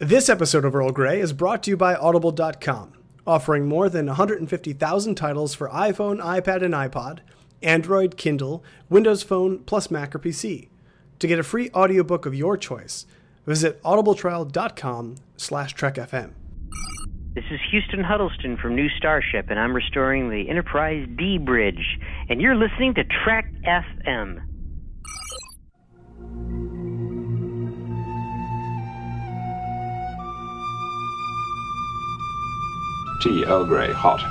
This episode of Earl Grey is brought to you by Audible.com, offering more than 150,000 titles for iPhone, iPad, and iPod, Android, Kindle, Windows Phone, plus Mac or PC. To get a free audiobook of your choice, visit audibletrial.com slash trekfm. This is Houston Huddleston from New Starship, and I'm restoring the Enterprise D Bridge, and you're listening to Trek FM. Tea Earl Grey, hot.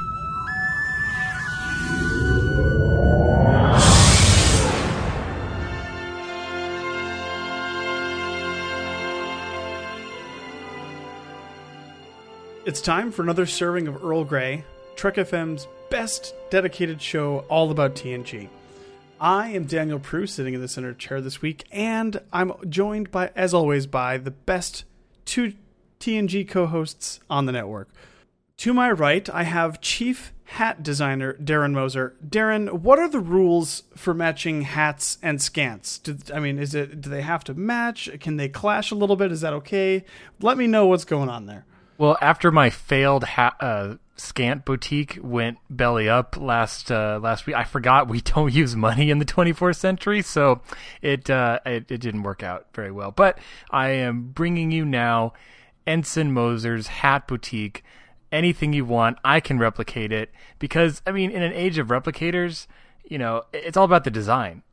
It's time for another serving of Earl Grey, Trek FM's best dedicated show all about TNG. I am Daniel Proulx, sitting in the center chair this week, and I'm joined by, as always, by the best two TNG co-hosts on the network. To my right, I have Chief Hat Designer Darren Moser. Darren, what are the rules for matching hats and scants? Do, I mean, is it do they have to match? Can they clash a little bit? Is that okay? Let me know what's going on there. Well, after my failed ha- uh, scant boutique went belly up last uh, last week, I forgot we don't use money in the 24th century, so it, uh, it it didn't work out very well. But I am bringing you now Ensign Moser's hat boutique. Anything you want, I can replicate it because I mean, in an age of replicators, you know, it's all about the design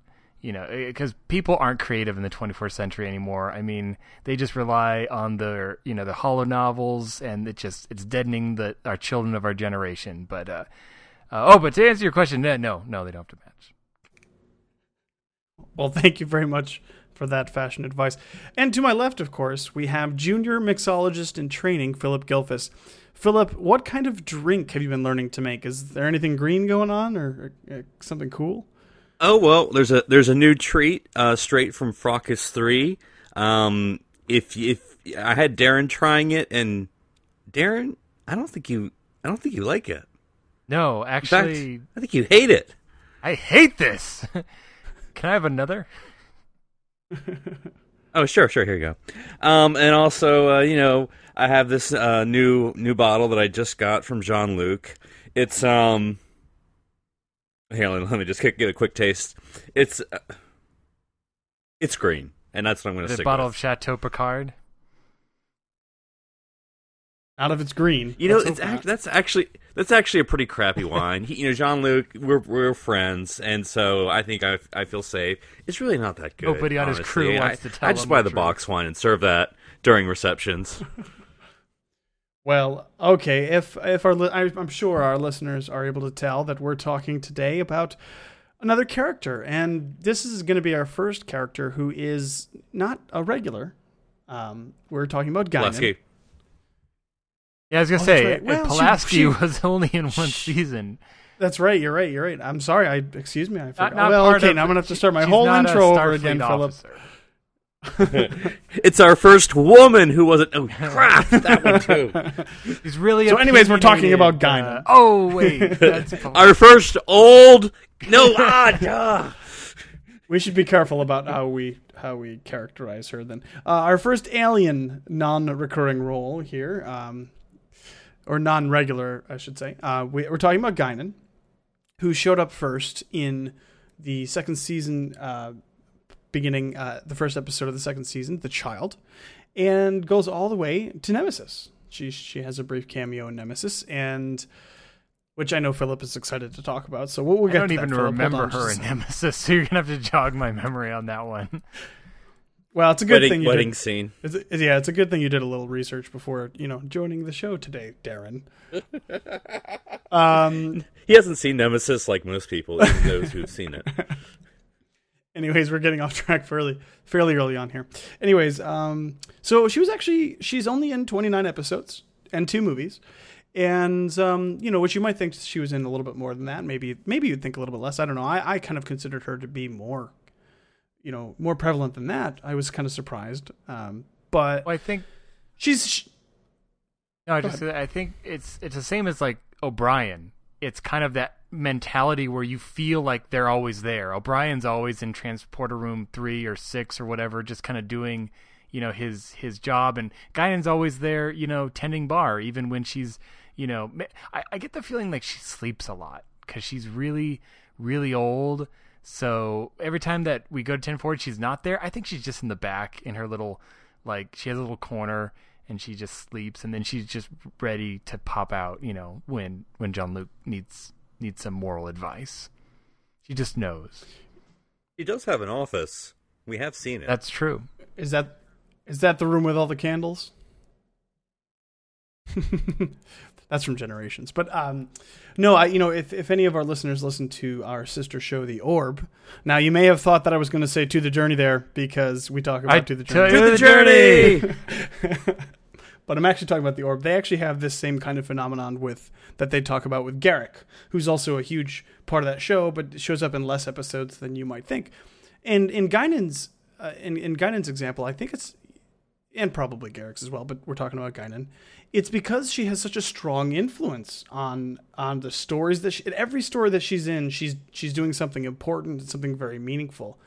you know, because people aren't creative in the 21st century anymore. I mean, they just rely on the, you know, the hollow novels, and it just it's deadening the our children of our generation. But uh, uh, oh, but to answer your question, no, no, no, they don't have to match. Well, thank you very much for that fashion advice. And to my left, of course, we have junior mixologist in training, Phillip Gilfus. Philip, what kind of drink have you been learning to make? Is there anything green going on, or, or, or something cool? Oh well, there's a there's a new treat uh, straight from Fracas Three. Um, if if I had Darren trying it, and Darren, I don't think you I don't think you like it. No, actually, fact, I think you hate it. I hate this. Can I have another? oh sure, sure. Here you go. Um, and also, uh, you know, I have this uh, new new bottle that I just got from Jean Luc. It's um here, let me just get a quick taste. It's uh, it's green, and that's what I'm going to stick. A bottle with. of Chateau Picard. Out of its green, you know, it's act- that's actually that's actually a pretty crappy wine. He, you know, Jean Luc, we're we're friends, and so I think I I feel safe. It's really not that good. Nobody on honestly. his crew wants I, to tell I just him buy the the box wine and serve that during receptions. Well, okay. If if our li- I'm sure our listeners are able to tell that we're talking today about another character, and this is going to be our first character who is not a regular. Um, we're talking about Guinan. Pulaski. Yeah, I was gonna Oh, say that's right. Well, Pulaski she- she- was only in one season. That's right. You're right. You're right. I'm sorry. I excuse me. I forgot. not well, okay. of- now I'm gonna have to start my whole intro over again, Philip. it's our first woman who wasn't. Oh crap! That one too. He's really. So anyways, we're talking about Guinan. uh, oh wait, that's our first old. No, ah, duh. We should be careful about how we how we characterize her. Then uh, our first alien non-recurring role here, um, or non-regular, I should say. Uh, we, we're talking about Guinan, who showed up first in the second season, uh, beginning uh, the first episode of the second season, The Child, and goes all the way to Nemesis. She she has a brief cameo in Nemesis, and which I know Philip is excited to talk about. So we'll, we'll I get don't to that, even. Hold remember her in. Nemesis, so you're gonna have to jog my memory on that one. Well, it's a good Wedding, thing you wedding did. scene. It's a, yeah, it's a good thing you did a little research before you know joining the show today, Darren. um. He hasn't seen Nemesis like most people, even those who've seen it. Anyways, we're getting off track fairly fairly early on here. Anyways, um, so she was actually she's only in 29 episodes and two movies, and um, you know, which you might think she was in a little bit more than that. Maybe maybe you'd think a little bit less. I don't know. I I kind of considered her to be more, you know, more prevalent than that. I was kind of surprised. Um, but Well, I think she's sh no, I just I think it's it's the same as like O'Brien. It's kind of that mentality where you feel like they're always there. O'Brien's always in transporter room three or six or whatever, just kind of doing, you know his his job and Guinan's always there you know tending bar even when she's you know I, I get the feeling like she sleeps a lot because she's really really old so every time that we go to 10 forward she's not there I think she's just in the back in her little like she has a little corner and she just sleeps and then she's just ready to pop out you know when when Jean Luc needs needs some moral advice she just knows He does have an office. We have seen it. that's true Is that is that the room with all the candles? That's from Generations. But um, no, I you know if if any of our listeners listen to our sister show, The Orb, now you may have thought that I was going to say To the Journey there because we talk about I To the Journey. To the journey but I'm actually talking about the orb. They actually have this same kind of phenomenon with that they talk about with Garak, who's also a huge part of that show, but shows up in less episodes than you might think. And in Guinan's uh, in, in Guinan's example, I think it's and probably Garak's as well, but we're talking about Guinan. It's because she has such a strong influence on on the stories that she, every story that she's in, she's she's doing something important something very meaningful.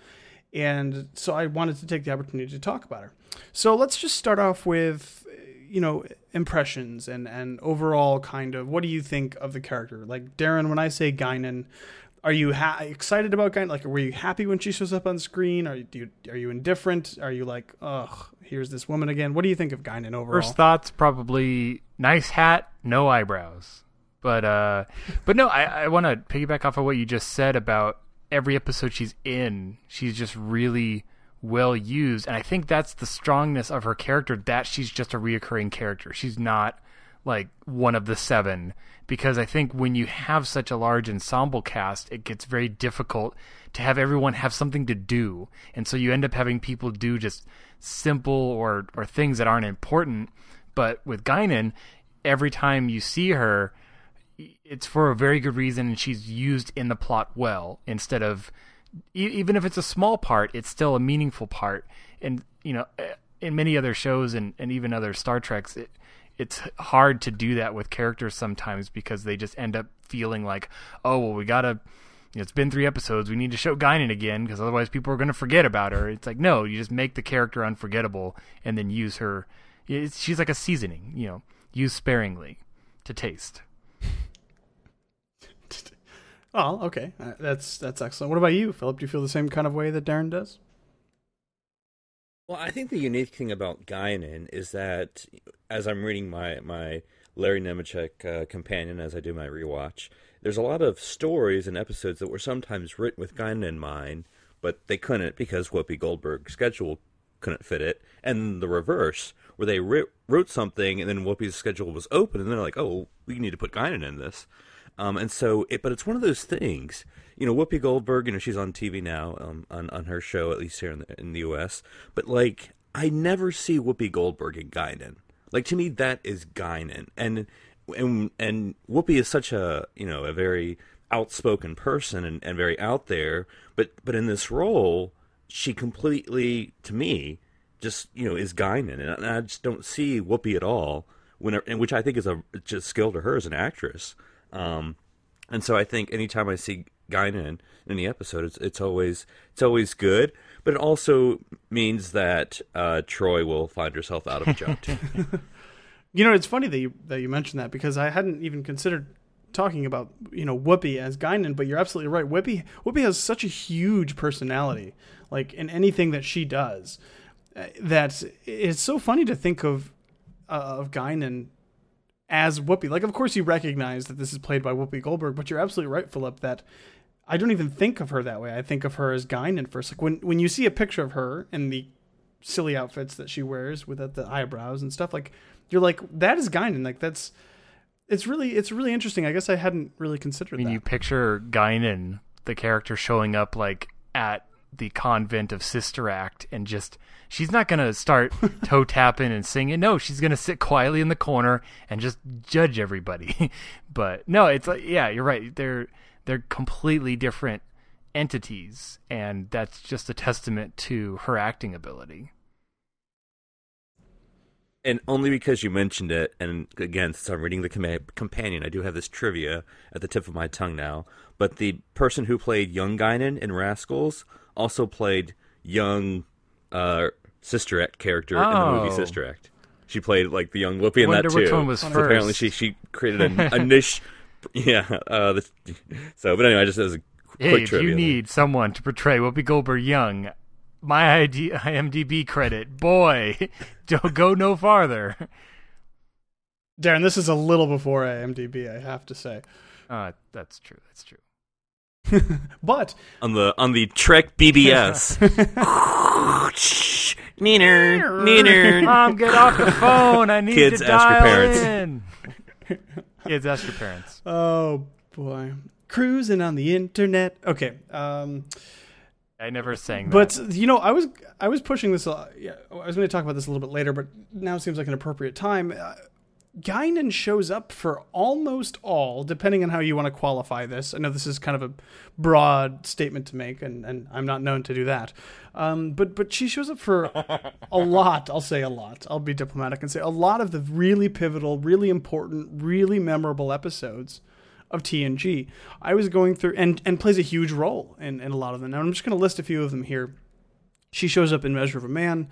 And so I wanted to take the opportunity to talk about her. So let's just start off with you know impressions and and overall kind of what do you think of the character? Like Darren, when I say Guinan, are you ha- excited about Guinan? Like, were you happy when she shows up on screen? Are you, you are you indifferent? Are you like, ugh, here's this woman again? What do you think of Guinan overall? First thoughts probably nice hat, no eyebrows. But uh but no, I, I wanna piggyback off of what you just said about every episode she's in, she's just really well used. And I think that's the strongness of her character, that she's just a reoccurring character. She's not like one of the seven. Because I think when you have such a large ensemble cast, it gets very difficult to have everyone have something to do. And so you end up having people do just simple or, or things that aren't important. But with Guinan, every time you see her, it's for a very good reason, and she's used in the plot well instead of even if it's a small part, it's still a meaningful part. And you know, in many other shows and, and even other Star Treks, it, it's hard to do that with characters sometimes because they just end up feeling like, oh well, we gotta. It's been three episodes. We need to show Guinan again because otherwise people are going to forget about her. It's like no, you just make the character unforgettable and then use her. It's, she's like a seasoning, you know, use sparingly to taste. Oh, okay, uh, that's that's excellent. What about you, Philip? Do you feel the same kind of way that Darren does? Well, I think the unique thing about Guinan is that as I'm reading my my Larry Nemecek uh, companion as I do my rewatch, there's a lot of stories and episodes that were sometimes written with Guinan in mind, but they couldn't because Whoopi Goldberg's schedule couldn't fit it, and the reverse, where they wrote something and then Whoopi's schedule was open, and they're like, "Oh, we need to put Guinan in this." Um, and so, it, but it's one of those things, you know. Whoopi Goldberg, you know, she's on TV now, um, on on her show, at least here in the, in the U.S. But like, I never see Whoopi Goldberg in Guinan. Like to me, that is Guinan, and and and Whoopi is such a you know a very outspoken person and, and very out there. But but in this role, she completely, to me, just you know is Guinan, and I just don't see Whoopi at all. When, which I think is a just skill to her as an actress. Um, and so I think anytime I see Guinan in the episode, it's it's always it's always good. But it also means that uh, Troi will find herself out of a job. You know, it's funny that you that you mentioned that because I hadn't even considered talking about you know Whoopi as Guinan, but you're absolutely right. Whoopi Whoopi has such a huge personality, like in anything that she does, uh, that it's so funny to think of uh, of Guinan as Whoopi. Like, of course, you recognize that this is played by Whoopi Goldberg, but you're absolutely right, Philip, that I don't even think of her that way. I think of her as Guinan first. Like when when you see a picture of her in the silly outfits that she wears with the eyebrows and stuff, like you're like that is Guinan. Like that's it's really it's really interesting. I guess I hadn't really considered I mean, that. you picture Guinan, the character, showing up like at the convent of Sister Act, and just she's not gonna start toe tapping and singing. No, she's gonna sit quietly in the corner and just judge everybody. but no, it's like yeah, you're right. They're they're completely different entities, and that's just a testament to her acting ability. and only because you mentioned it, and again, since I'm reading the com- companion, I do have this trivia at the tip of my tongue now. But the person who played young Guinan in Rascals also played young uh, Sister Act character in the movie Oh. Sister Act. She played like the young Whoopi in that too. which one was So apparently, she she created a, a niche. Yeah. Uh, the, so, but anyway, I just as a Hey, quick if trivia. you need someone to portray Whoopi Goldberg young, my ID, IMDb credit, boy, don't go no farther. Darren, this is a little before IMDb, I have to say. Uh, that's true. That's true. But on the on the Trek BBS. Neener, neener. Mom, get off the phone. I need Kids, to ask your dial parents. in. Kids, ask your parents. oh boy, cruising on the internet. Okay, um, I never sang that. but you know, I was I was pushing this. Uh, yeah, I was going to talk about this a little bit later, but now seems like an appropriate time. Uh, Guinan shows up for almost all, depending on how you want to qualify this. I know this is kind of a broad statement to make, and, and I'm not known to do that. Um, but but she shows up for a lot. I'll say a lot. I'll be diplomatic and say a lot of the really pivotal, really important, really memorable episodes of TNG. I was going through and and plays a huge role in, in a lot of them. Now I'm just going to list a few of them here. She shows up in Measure of a Man.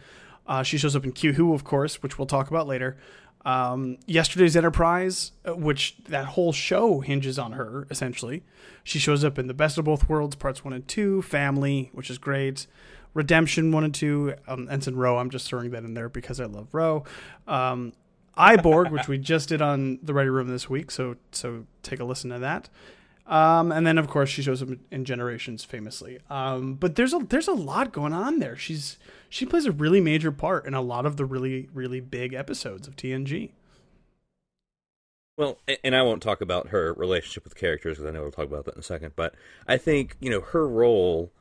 Uh, she shows up in Q Who, of course, which we'll talk about later. Um, Yesterday's Enterprise, uh, which that whole show hinges on her, essentially. She shows up in The Best of Both Worlds, parts one and two, Family, which is great, Redemption one and two, um, Ensign Ro. I'm just throwing that in there because I love Ro. Um, I, Borg, which we just did on the Ready Room this week, so so take a listen to that. Um, and then of course she shows up in Generations famously. Um, but there's a there's a lot going on there. She's she plays a really major part in a lot of the really really big episodes of TNG. Well, and I won't talk about her relationship with characters because I know we'll talk about that in a second. But I think you know her role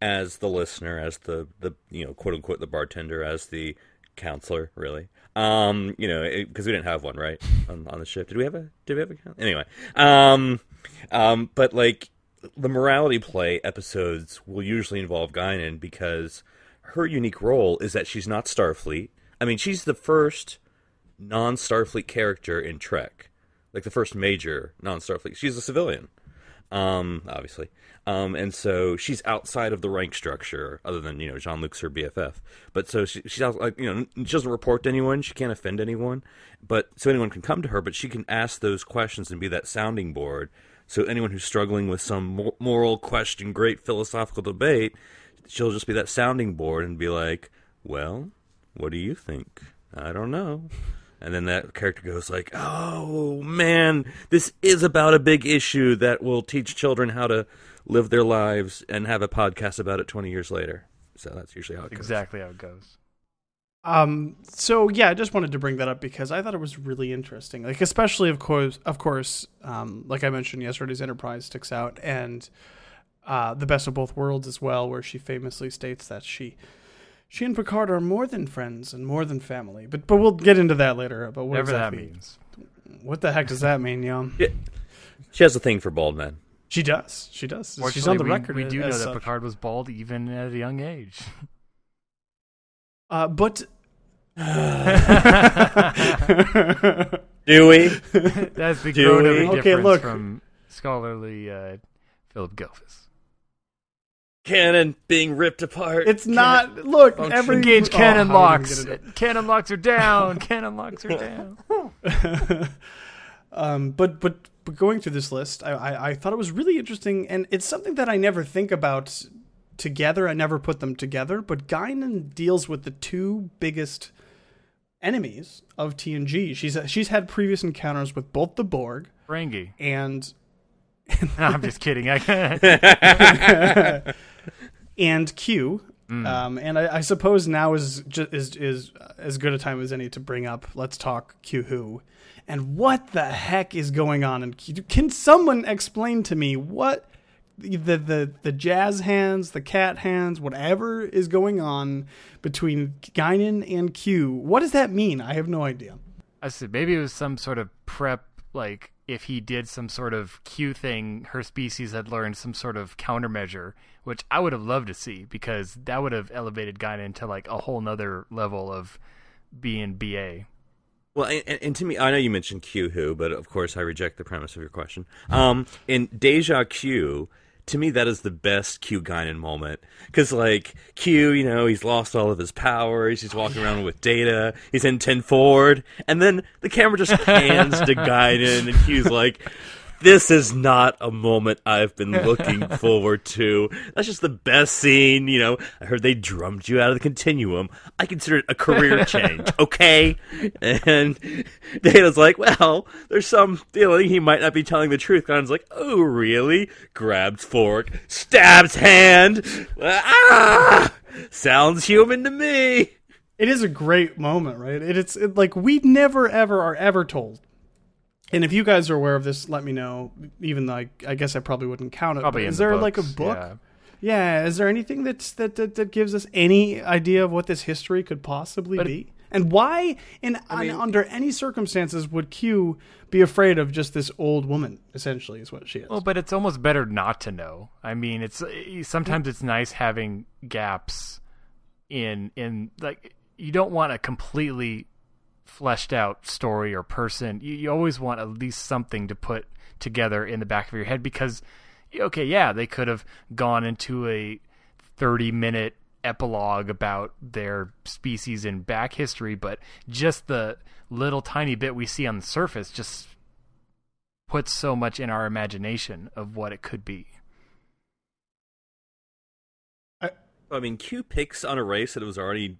as the listener, as the the you know quote unquote the bartender, as the counselor, really. Um, you know, because we didn't have one right on, on the ship. Did we have a? Did we have a? Anyway, um, um, but like the morality play episodes will usually involve Guinan because her unique role is that she's not Starfleet. I mean, she's the first non Starfleet character in Trek, like the first major non Starfleet. She's a civilian, um, obviously, um, and so she's outside of the rank structure, other than you know Jean Luc's her BFF. But so she, she's like you know she doesn't report to anyone, she can't offend anyone, but so anyone can come to her, but she can ask those questions and be that sounding board. So anyone who's struggling with some moral question, great philosophical debate, she'll just be that sounding board and be like, "Well, what do you think? I don't know." And then that character goes like, "Oh man, this is about a big issue that will teach children how to live their lives and have a podcast about it 20 years later." So that's usually how it goes. exactly how it goes. Um, so yeah, I just wanted to bring that up because I thought it was really interesting. Like, especially of course, of course, um, like I mentioned, yesterday's Enterprise sticks out, and uh, the best of both worlds as well, where she famously states that she, she and Picard are more than friends and more than family. But but we'll get into that later. But what Whatever that exactly, means. What the heck does that mean, yo? Yeah. She has a thing for bald men. She does. She does. She's on the we, record. we do know that such. Picard was bald even at a young age. Uh, but Do we? That's the Do grown we? up Okay, look. from scholarly uh, Phillip Gilfus. Canon being ripped apart. it's not. Look, function. every Engage oh, cannon how are we locks. gonna Cannon locks are down. cannon locks are down. um, but but but going through this list, I, I I thought it was really interesting, and it's something that I never think about together. I never put them together. But Guinan deals with the two biggest enemies of TNG. She's she's had previous encounters with both the Borg Ferengi. and No, I'm just kidding. And Q. Um, and I, I suppose now is, ju- is is as good a time as any to bring up. Let's talk Q Who, and what the heck is going on And Can someone explain to me what the the the jazz hands, the cat hands, whatever is going on between Guinan and Q? What does that mean? I have no idea. I said maybe it was some sort of prep, like if he did some sort of Q thing, her species had learned some sort of countermeasure, which I would have loved to see because that would have elevated Guinan to like a whole nother level of being BA. Well, and, and- to me, I know you mentioned Q Who, but of course I reject the premise of your question. Um, in Deja Q, to me that is the best Q Guinan moment because like Q, you know, he's lost all of his powers. He's walking around with Data. He's in ten Ford, and then the camera just pans to Guinan, and Q's like. This is not a moment I've been looking forward to. That's just the best scene, you know. I heard they drummed you out of the continuum. I consider it a career change, okay? And Data's like, well, there's some feeling he might not be telling the truth. Guinan's like, oh, really? Grabs fork, stabs hand. Ah! Sounds human to me. It is a great moment, right? It, it's it, like we never ever are ever told. And if you guys are aware of this, let me know. Even though I, I guess I probably wouldn't count it. Probably but in is the there like a book? yeah. Yeah. Is there anything that's that, that that gives us any idea of what this history could possibly But- be? And why, in mean- under any circumstances, would Q be afraid of just this old woman? Essentially, is what she is. Well, but it's almost better not to know. I mean, it's eh, sometimes it's nice having gaps in in like you don't want a completely fleshed out story or person. You, you always want at least something to put together in the back of your head because okay, yeah, they could have gone into a 30 minute epilogue about their species in back history, but just the little tiny bit we see on the surface just puts so much in our imagination of what it could be. I mean, Q picks on a race that was already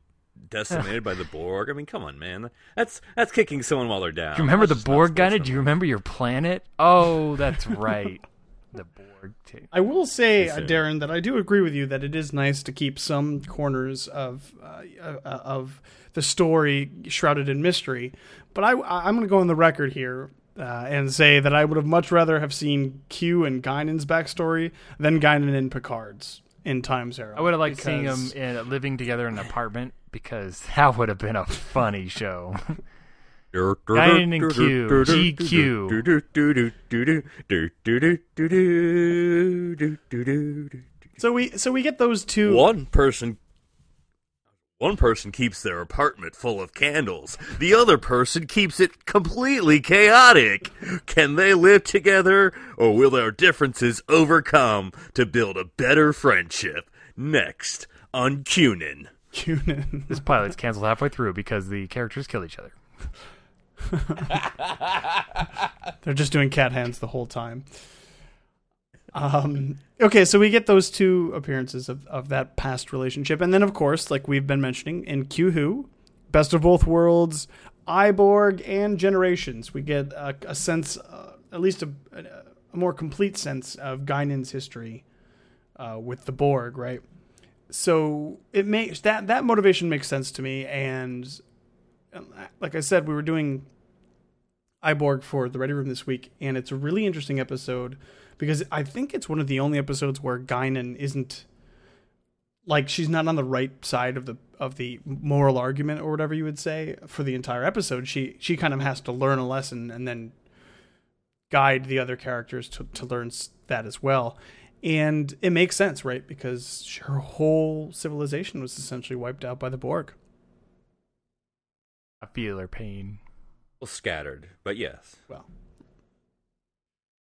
decimated by the Borg. I mean, come on, man. That's that's kicking someone while they're down. Do you remember the That's just not Borg guy? Do you remember your planet? Oh, that's right. the Borg. Too. I will say, uh, Darren, that I do agree with you that it is nice to keep some corners of uh, uh, of the story shrouded in mystery. But I, I'm going to go on the record here uh, and say that I would have much rather have seen Q and Guinan's backstory than Guinan and Picard's in Time Zero. I would have liked seeing them because- in, living together in an apartment because that would have been a funny show. Guinan and Q, So we so we get those two. One person one person keeps their apartment full of candles. The other person keeps it completely chaotic. Can they live together or will their differences overcome to build a better friendship? Next on Cunin. Cunin. this pilot's canceled halfway through because the characters kill each other. They're just doing cat hands the whole time. Um, okay, so we get those two appearances of, of that past relationship. And then, of course, like we've been mentioning in Q Who, Best of Both Worlds, I, Borg, and Generations, we get a, a sense, uh, at least a, a, more complete sense of Guinan's history uh, with the Borg, right? So it makes that that motivation makes sense to me, and like I said, we were doing I, Borg for the Ready Room this week, and it's a really interesting episode because I think it's one of the only episodes where Guinan isn't like she's not on the right side of the of the moral argument or whatever you would say for the entire episode. She she kind of has to learn a lesson and then guide the other characters to to learn that as well. And it makes sense, right? Because her whole civilization was essentially wiped out by the Borg. I feel her pain. Well, scattered, but yes. Well,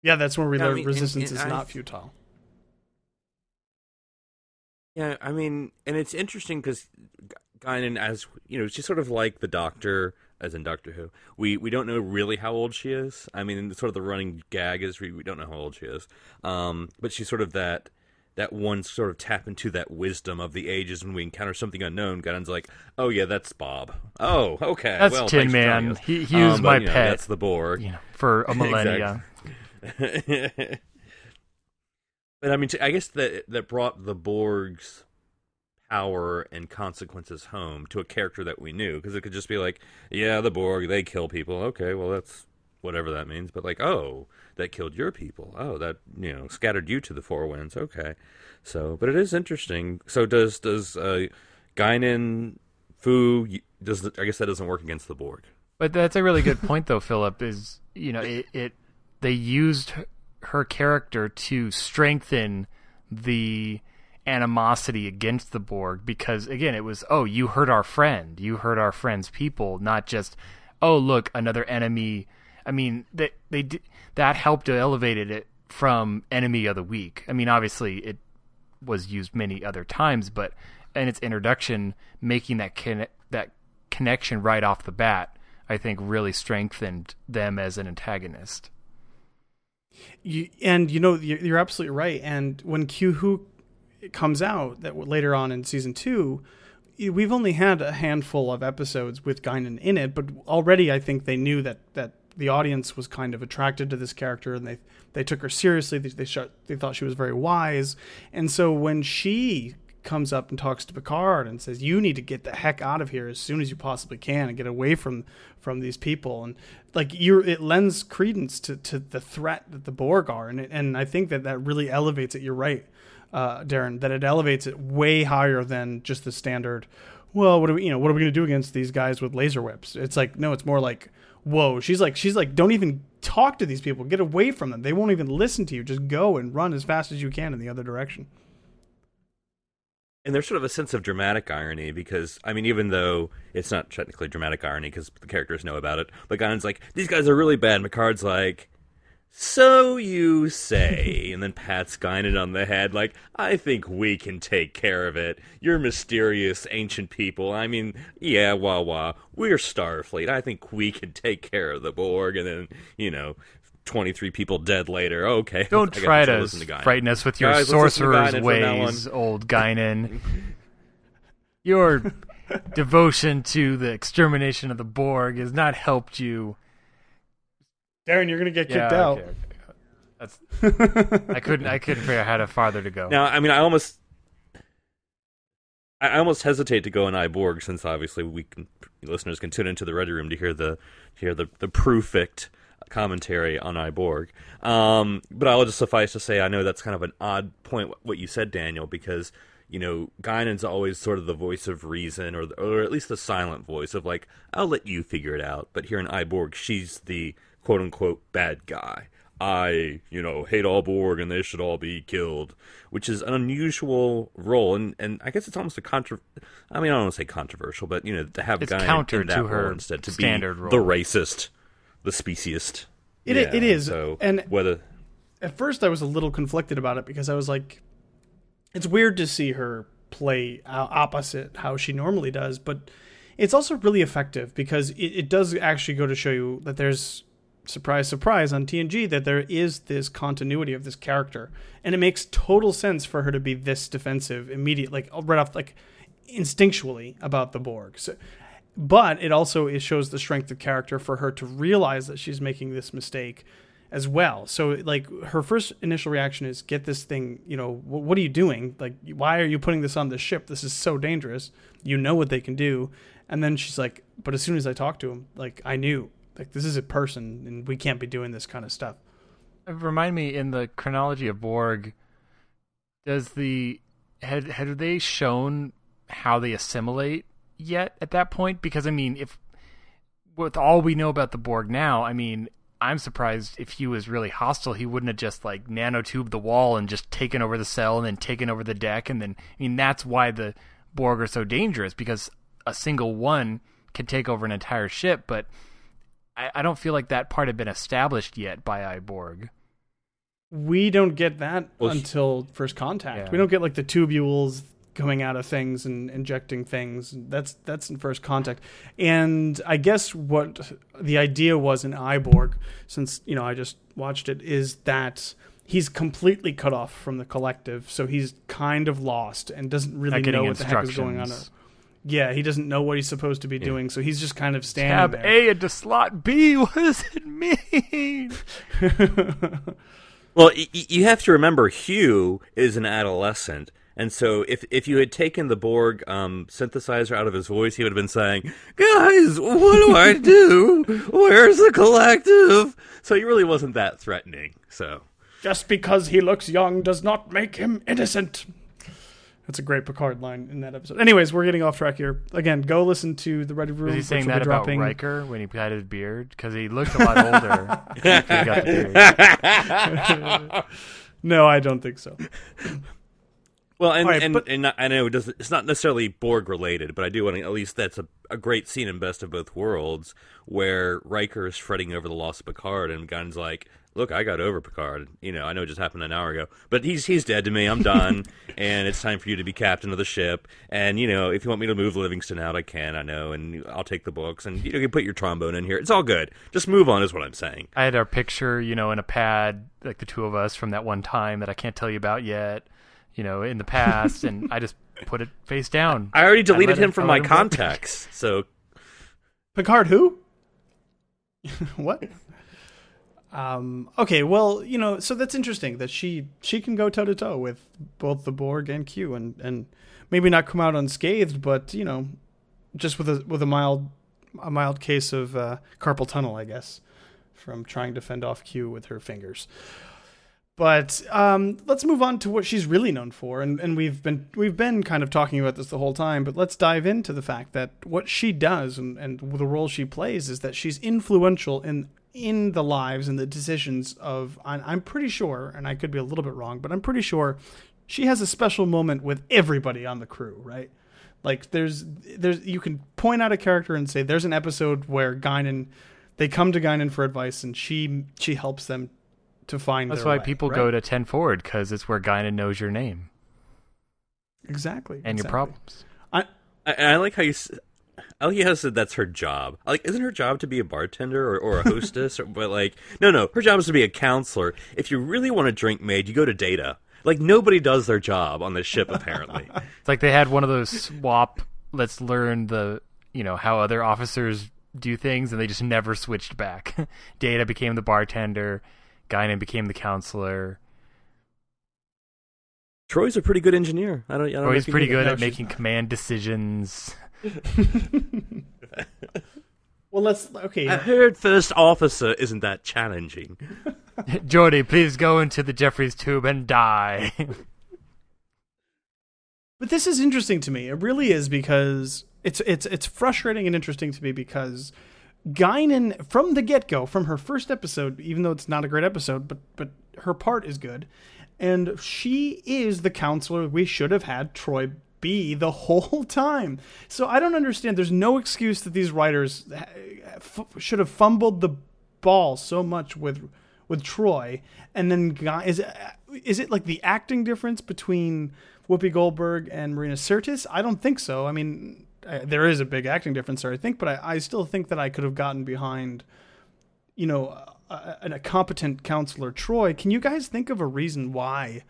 yeah, that's where we Yeah, I learn mean, and- resistance and is I- not futile. Yeah, I mean, and it's interesting because Guinan, as you know, she's sort of like the Doctor, as in Doctor Who. We we don't know really how old she is. I mean, sort of the running gag is we, we don't know how old she is. Um, but she's sort of that that one sort of tap into that wisdom of the ages when we encounter something unknown. Guinan's like, oh yeah, that's Bob. Oh, okay. That's well, Tin thanks for telling Man. us." He- he was Um, my but, you know, pet. That's the Borg. You know, for a millennia. but I mean, I guess that that brought the Borg's power and consequences home to a character that we knew because it could just be like, yeah, the Borg they kill people. Okay, well that's whatever that means. But like, oh, that killed your people. Oh, that you know scattered you to the four winds. Okay, so but it is interesting. So does does uh, Guinan Fu does I guess that doesn't work against the Borg. But that's a really good point, though, Philip. Is you know it, it they used her, her character to strengthen the animosity against the Borg because again, it was oh you hurt our friend, you hurt our friend's people, not just oh look another enemy. I mean that they, did that helped elevated it from Enemy of the Week. I mean, obviously it was used many other times, but in its introduction, making that conne- that connection right off the bat, I think really strengthened them as an antagonist. You, and you know you're, you're absolutely right. And when Q Who comes out that later on in season two, we've only had a handful of episodes with Guinan in it, but already I think they knew that that the audience was kind of attracted to this character and they they took her seriously. They they, they thought she was very wise, and so when she comes up and talks to Picard and says, "You need to get the heck out of here as soon as you possibly can and get away from from these people." And like you, it lends credence to, to the threat that the Borg are, and and I think that that really elevates it. You're right, uh, Darren, that it elevates it way higher than just the standard. Well, what are we, you know, what are we going to do against these guys with laser whips? It's like no, it's more like, whoa. She's like, she's like, don't even talk to these people. Get away from them. They won't even listen to you. Just go and run as fast as you can in the other direction and there's sort of a sense of dramatic irony because I mean, even though it's not technically dramatic irony because the characters know about it, but Guinan's like, "These guys are really bad." McCard's like, "So you say?" and then pats Guinan on the head, like, "I think we can take care of it. You're mysterious ancient people. I mean, yeah, wah wah. We're Starfleet. I think we can take care of the Borg." And then you know, 23 people dead later. Okay. Don't try to, to frighten us with your Guys, sorcerer's ways, old Guinan. your devotion to the extermination of the Borg has not helped you. Darren, you're going to get kicked yeah, out. Okay, okay. That's I couldn't I couldn't figure out how to farther to go. Now, I mean, I almost I almost hesitate to go in I, Borg since obviously we can listeners can tune into the Ready Room to hear the to hear the the perfect commentary on I, Borg. Um, but I'll just suffice to say, I know that's kind of an odd point what you said, Daniel, because you know Guinan's always sort of the voice of reason, or or at least the silent voice of like, I'll let you figure it out. But here in Iborg, she's the quote unquote bad guy. I, you know, hate all Borg and they should all be killed, which is an unusual role, and and I guess it's almost a contra. I mean, I don't want to say controversial, but you know, to have it's Guinan counter in that to role her instead to standard be role. the racist the speciest. It yeah, it is. So and whether at first I was a little conflicted about it because I was like, it's weird to see her play opposite how she normally does, but it's also really effective because it, it does actually go to show you that there's surprise surprise on TNG that there is this continuity of this character and it makes total sense for her to be this defensive immediately like uh, right off like instinctually about the Borg. So but it also it shows the strength of character for her to realize that she's making this mistake as well. So like her first initial reaction is get this thing, you know, what are you doing? Like why are you putting this on the ship? This is so dangerous. You know what they can do. And then she's like, but as soon as I talked to him, like I knew like this is a person and we can't be doing this kind of stuff. Remind me in the chronology of Borg does the had had they shown how they assimilate yet at that point because I mean, if with all we know about the Borg now, I mean, I'm surprised if he was really hostile, he wouldn't have just like nanotubed the wall and just taken over the cell and then taken over the deck. And then, I mean, that's why the Borg are so dangerous because a single one can take over an entire ship. But I, I don't feel like that part had been established yet by I, Borg. We don't get that well, until first contact. Yeah. We don't get like the tubules, coming out of things and injecting things. That's that's in first contact. And I guess what the idea was in Iborg, since you know I just watched it, is that he's completely cut off from the collective, so he's kind of lost and doesn't really know what the heck is going on. Yeah, he doesn't know what he's supposed to be yeah. doing, so he's just kind of standing Tab there. A into slot B. What does it mean? well, y- you have to remember, Hugh is an adolescent and so if if you had taken the Borg um, synthesizer out of his voice, he would have been saying, "Guys, what do I do? Where's the collective?" So he really wasn't that threatening. So just because he looks young does not make him innocent. That's a great Picard line in that episode. Anyways, we're getting off track here. Again, go listen to the Ready Room. Was he saying that about dropping. Riker when he had his beard? Because he looked a lot older. he got the beard. no, I don't think so. Well, and right, and, but, and I know it doesn't, it's not necessarily Borg related, but I do want to at least that's a, a great scene in Best of Both Worlds where Riker is fretting over the loss of Picard, and Gunn's like, look, I got over Picard. You know, I know it just happened an hour ago, but he's he's dead to me. I'm done, and it's time for you to be captain of the ship. And you know, if you want me to move Livingston out, I can. I know, and I'll take the books, and you know, you can put your trombone in here. It's all good. Just move on, is what I'm saying. I had our picture, you know, in a pad, like the two of us from that one time that I can't tell you about yet, you know, in the past, and I just put it face down. I already deleted let him it- from my let him contacts, so Picard who? what? Um, okay, well, you know, so that's interesting that she she can go toe to toe with both the Borg and Q, and and maybe not come out unscathed, but you know, just with a with a mild a mild case of uh, carpal tunnel, I guess, from trying to fend off Q with her fingers. But um, let's move on to what she's really known for, and, and we've been we've been kind of talking about this the whole time. But let's dive into the fact that what she does and, and the role she plays is that she's influential in in the lives and the decisions of. I'm I'm pretty sure, and I could be a little bit wrong, but I'm pretty sure she has a special moment with everybody on the crew, right? Like there's there's you can point out a character and say there's an episode where Guinan they come to Guinan for advice and she she helps them to find That's their why way, people right? go to 10 forward because it's where Guinan knows your name exactly and your problems. I, and I like how you. Like said that's her job. Like, isn't her job to be a bartender or, or a hostess? or, but like, no, no, her job is to be a counselor. If you really want a drink made, you go to Data. Like nobody does their job on this ship, apparently. It's like they had one of those swap. Let's learn the you know how other officers do things, and they just never switched back. Data became the bartender. Guinan became the counselor. Troi's a pretty good engineer. I don't. I don't know he's pretty good at making command decisions. well let's okay I heard first officer isn't that challenging. Geordi, please go into the Jefferies tube and die. But this is interesting to me. It really is because it's it's it's frustrating and interesting to me because Guinan from the get go, from her first episode, even though it's not a great episode, but but her part is good, and she is the counselor we should have had Troi be the whole time. So I don't understand. There's no excuse that these writers f- should have fumbled the ball so much with with Troi, and then is it, is it like the acting difference between Whoopi Goldberg and Marina Sirtis? I don't think so. I mean, uh, there is a big acting difference there, I think, but I, I still think that I could have gotten behind, you know, a, a, a competent counselor Troi. Can you guys think of a reason why?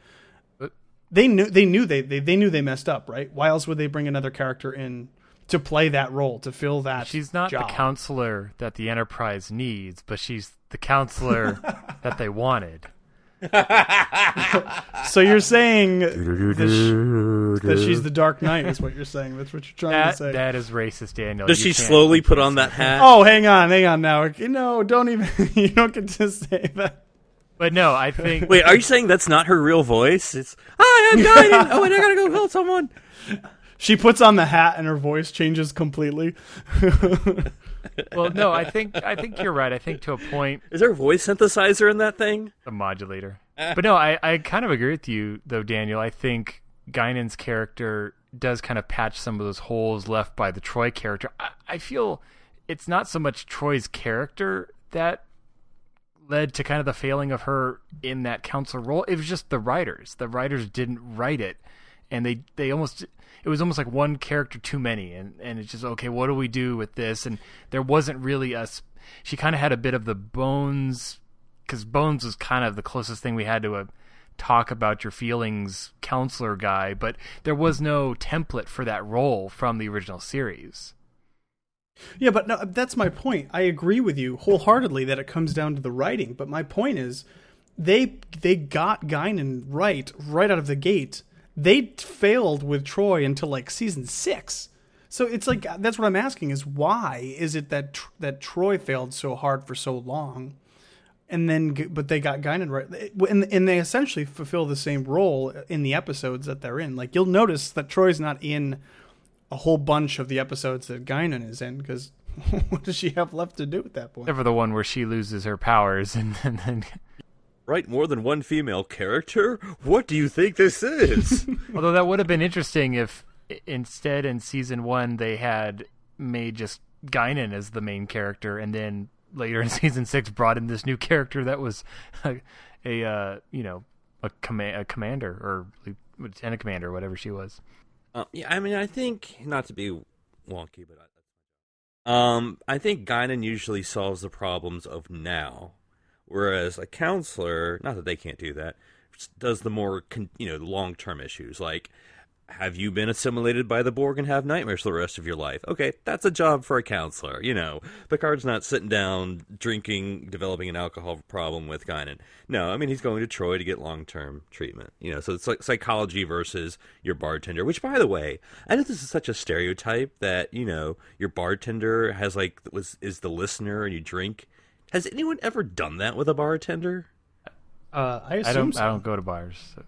But- They knew they knew they, they they knew they messed up, right? Why else would they bring another character in to play that role to fill that? she's not job? the counselor that the Enterprise needs, but she's the counselor that they wanted. So you're saying that, sh- that she's the Dark Knight is what you're saying. That's what you're trying to say. that is racist, Daniel. Does You she slowly put on that hat? Oh, hang on, hang on now. No, don't even. You don't get to say that. But no, I think Wait, are you saying that's not her real voice? It's hi, I'm Guinan. oh, and I gotta go kill someone. She puts on the hat and her voice changes completely. well, no, I think I think you're right. I think to a point, Is there a voice synthesizer in that thing? a modulator. Ah. But no, I, I kind of agree with you though, Daniel. I think Guinan's character does kind of patch some of those holes left by the Troi character. I, I feel it's not so much Troi's character that led to kind of the failing of her in that counselor role. It was just the writers. The writers didn't write it, and they they almost it was almost like one character too many, and and it's just okay. What do we do with this? And there wasn't really a. She kind of had a bit of the bones because Bones was kind of the closest thing we had to a talk about your feelings counselor guy, but there was no template for that role from the original series. Yeah, but no, that's my point. I agree with you wholeheartedly that it comes down to the writing. But my point is, they they got Guinan right right out of the gate. They failed with Troi until like season six. So it's like that's what I'm asking is why is it that that Troi failed so hard for so long, and then but they got Guinan right, and and they essentially fulfill the same role in the episodes that they're in. Like you'll notice that Troi's not in a whole bunch of the episodes that Guinan is in because what does she have left to do at that point? Except for the one where she loses her powers and, and then Write more than one female character? What do you think this is? Although that would have been interesting if instead in season one they had made just Guinan as the main character and then later in season six brought in this new character that was a, a uh, you know a command a commander or lieutenant commander, or whatever she was. Uh, yeah, I mean, I think not to be wonky, but I, um, I think Guinan usually solves the problems of now, whereas a counselor, not that they can't do that, does the more con- you know long term issues. Like have you been assimilated by the Borg and have nightmares for the rest of your life? Okay, that's a job for a counselor. You know, Picard's not sitting down drinking, developing an alcohol problem with Guinan. No, I mean he's going to Troi to get long term treatment. You know, so it's like psychology versus your bartender. Which, by the way, I know this is such a stereotype that you know your bartender has like was is the listener and you drink. Has anyone ever done that with a bartender? Uh, I assume I don't so. I don't go to bars. So.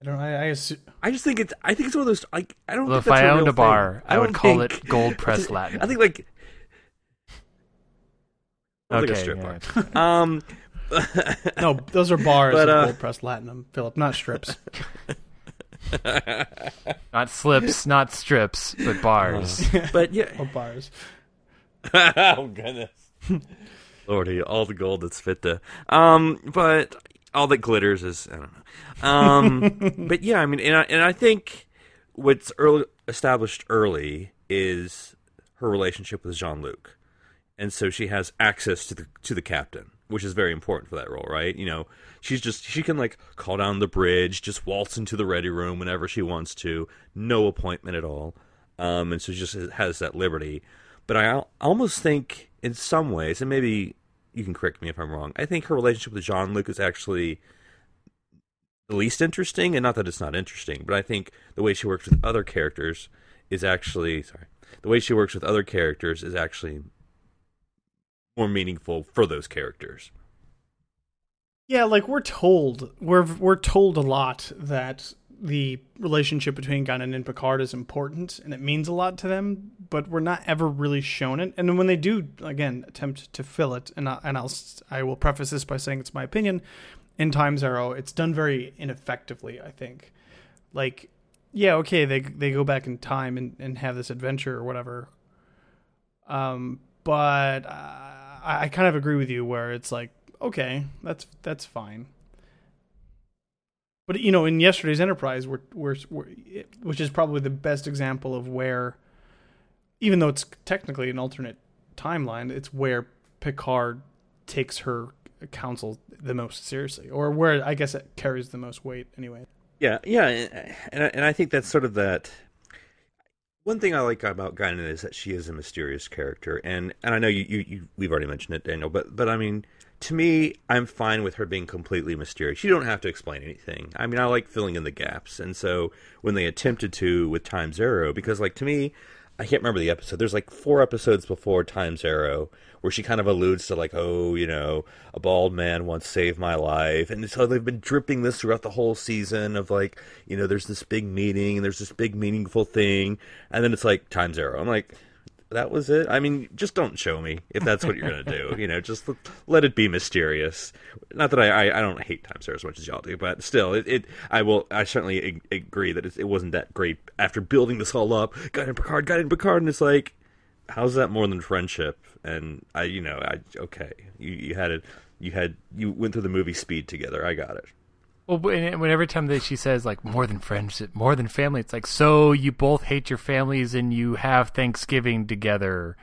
I don't. I, I assume. I just think it's. I think it's one of those. Like I don't. Well, think if that's I a owned real a bar, thing. I would don't call think- it Gold Press Latin. I think like. I think a Okay, strip yeah. bar. Um, No, those are bars But, of uh, gold pressed latinum, Philip, not strips. Not slips, not strips, but bars. but yeah. or bars. oh goodness, Lordy, all the gold that's fit to. Um, but all that glitters is I don't know. Um, but yeah, I mean, and I, and I think what's early established early is her relationship with Jean Luc, and so she has access to the to the captain, which is very important for that role, right? You know, she's just she can like call down the bridge, just waltz into the ready room whenever she wants to, no appointment at all, um, and so she just has that liberty. But I almost think, in some ways, and maybe you can correct me if I'm wrong. I think her relationship with Jean Luc is actually the least interesting, and not that it's not interesting, but I think the way she works with other characters is actually sorry. The way she works with other characters is actually more meaningful for those characters. Yeah, like we're told we're we're told a lot that the relationship between Guinan and Picard is important and it means a lot to them, but we're not ever really shown it. And when they do, again, attempt to fill it, and I, and I'll I will preface this by saying it's my opinion. In Time Zero, it's done very ineffectively. I think, like, yeah, okay, they they go back in time and, and have this adventure or whatever. Um, but uh, I, I kind of agree with you where it's like, okay, that's that's fine. But you know, in yesterday's Enterprise, we're, we're, we're which is probably the best example of where, even though it's technically an alternate timeline, it's where Picard takes her counsel the most seriously, or where I guess it carries the most weight anyway. Yeah, yeah, and I, and I think that's sort of that. One thing I like about Guinan is that she is a mysterious character, and and I know you, you, you we've already mentioned it, Daniel, but but I mean, to me, I'm fine with her being completely mysterious. You don't have to explain anything. I mean, I like filling in the gaps, and so when they attempted to with Time Zero, because like to me, I can't remember the episode. There's like four episodes before Time Zero where she kind of alludes to like, oh, you know, a bald man once saved my life, and so they've been dripping this throughout the whole season of like, you know, there's this big meeting and there's this big meaningful thing, and then it's like Time Zero. I'm like. That was it. I mean, just don't show me if that's what you're gonna do. You know, just let, it be mysterious. Not that I, I, I don't hate Time Zero as much as y'all do, but still, it, it I will I certainly ag- agree that it, it wasn't that great after building this all up. Got in Picard, got in Picard, and it's like, how's that more than friendship? And I, you know, I okay, you you had it, you had you went through the movie Speed together. I got it. Well, when, every time that she says like more than friendship, more than family, it's like so you both hate your families and you have Thanksgiving together.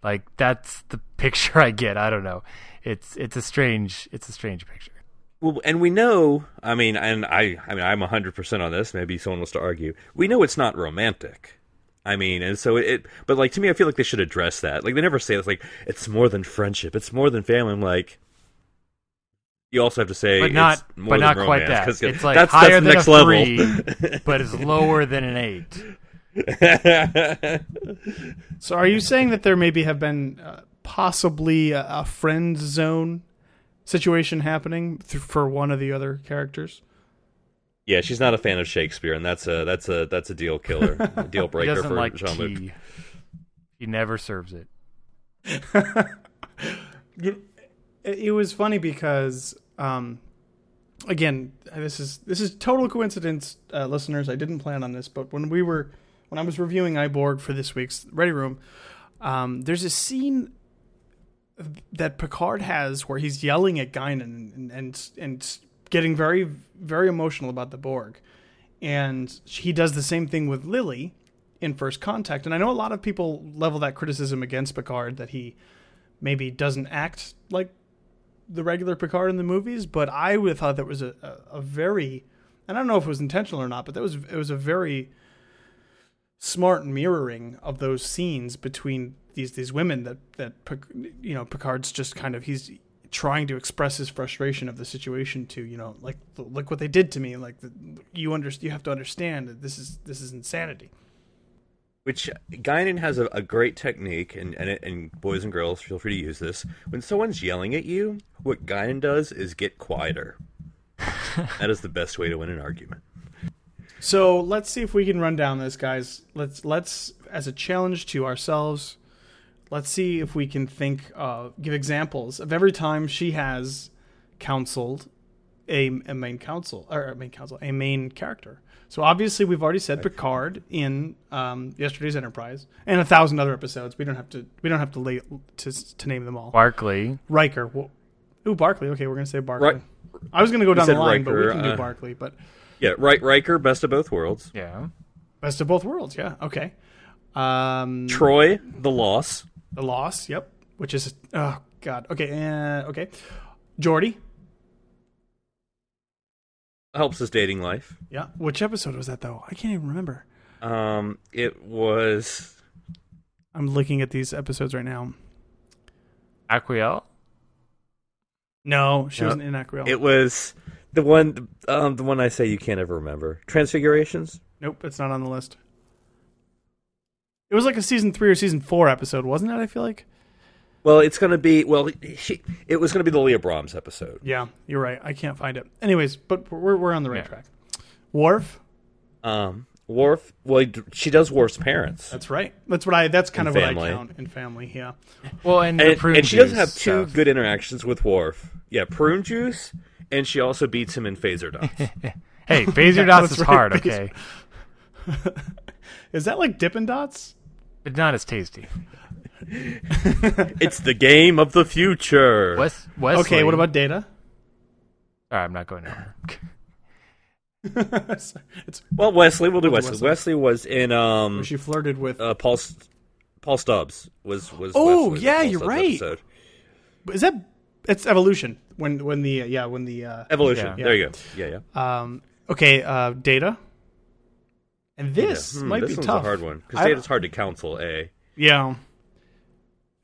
Like that's the picture I get. I don't know. It's it's a strange it's a strange picture. Well, and we know. I mean, and I, I mean, I'm 100 percent on this. Maybe someone wants to argue. We know it's not romantic. I mean, and so it, but like to me, I feel like they should address that. Like they never say it's like it's more than friendship. It's more than family. I'm like, you also have to say, But not it's more but not than quite romance, that. 'cause It's like that's, higher that's than next a level. three, but it's lower than an eight. So, are you saying that there maybe have been uh, possibly a, a friend zone situation happening th- for one of the other characters? yeah, she's not a fan of Shakespeare, and that's a that's a that's a deal killer, a deal breaker doesn't for like Jean Luc. He never serves it. it, it was funny because um again this is this is total coincidence uh, listeners i didn't plan on this but when we were when i was reviewing I, Borg for this week's ready room um there's a scene that Picard has, where he's yelling at Guinan and and and getting very very emotional about the Borg, and he does the same thing with Lily in First Contact. And I know a lot of people level that criticism against Picard that he maybe doesn't act like the regular Picard in the movies, but I would have thought that was a, a, a very, and I don't know if it was intentional or not, but that was it was a very smart mirroring of those scenes between these these women that that you know Picard's just kind of he's trying to express his frustration of the situation to you know like look what they did to me like the, you under you have to understand that this is this is insanity. Which Guinan has a, a great technique, and, and and boys and girls, feel free to use this. When someone's yelling at you, what Guinan does is get quieter. that is the best way to win an argument. So let's see if we can run down this, guys. Let's let's as a challenge to ourselves. Let's see if we can think, uh, give examples of every time she has counseled a, a main counsel or a main counsel, a main character. So obviously, we've already said Picard in um, yesterday's Enterprise and a thousand other episodes. We don't have to. We don't have to lay, to to name them all. Barkley. Riker. Well, ooh, Barkley. Okay, we're gonna say Barkley. Right. I was gonna go down the said line, but we can do uh, Barkley. But Yeah, right. Riker, best of both worlds. Yeah. best of both worlds. Yeah. Okay. Um, Troi, the loss. The Loss, yep. Which is oh god. Okay, uh, okay. Geordi, helps his dating life. yeah. Which episode was that though? I can't even remember. Um, it was I'm looking at these episodes right now. Aquiel. No, she No, wasn't in Aquiel. it was the one um the one I say you can't ever remember. Transfigurations. nope, it's not on the list. It was like a season three or season four episode, wasn't it? I feel like. Well, it's gonna be well. She, it was gonna be the Leah Brahms episode. Yeah, you're right. I can't find it. Anyways, but we're we're on the right Yeah. track. Worf. Um, Worf. Well, she does Worf's parents, That's right. That's what I. That's kind In of family. what I count in family. Yeah. Well, and, the and, prune and she does juice have two stuff. good interactions with Worf. Yeah, prune juice, and she also beats him in phaser dots. Hey, phaser Yeah, dots is right, hard, phaser- okay, Is that like Dippin' Dots? but not as tasty. it's the game of the future. Wes, Wesley. Okay. What about Data? All right, I'm not going over. it's Well, Wesley. We'll do We'll Wesley. Wesley. was in um she flirted with. uh, Paul Paul Stubbs was was. Oh, Wesley, yeah, Paul you're Stubbs right. episode. is that? It's evolution. When when the uh, yeah when the uh, Evolution. Yeah. There you go. Yeah, yeah. um okay uh Data. And this Hmm, might this be one's tough. a hard one because Data's hard to counsel. A. Yeah.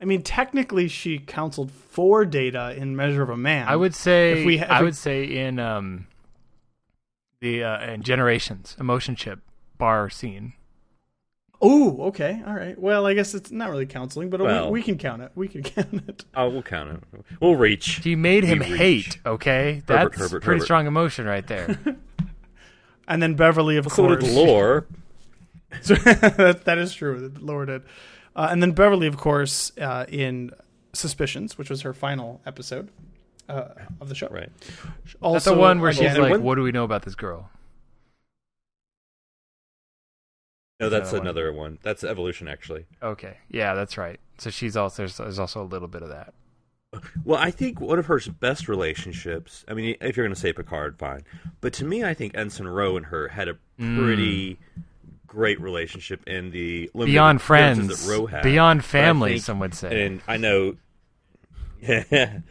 I mean, technically, she counseled for Data in Measure of a Man. I would say. If we if I we- would say in um, the uh, in Generations emotion chip bar scene. Oh, okay, all right. Well, I guess it's not really counseling, but Well- we, we can count it. We can count it. Oh, we'll count it. We'll reach. He made him We reach. hate. Okay, that's Herbert, pretty Herbert. strong emotion right there. And then Beverly, of So course. did Lore. So- that, that is true. that Lore did. Uh, and then Beverly, of course, uh, in Suspicions, which was her final episode uh, of the show. Right. Also, that's the one where again- she's like, when- "What do we know about this girl?" No, that's Another one. another one. That's evolution, actually. Okay, yeah, that's right. So she's also there's, there's also a little bit of that. Well, I think one of her best relationships. I mean, if you're going to say Picard, fine. But to me, I think Ensign Ro and her had a pretty great relationship in the limited Beyond friends, had. beyond family, think- some would say. And I know.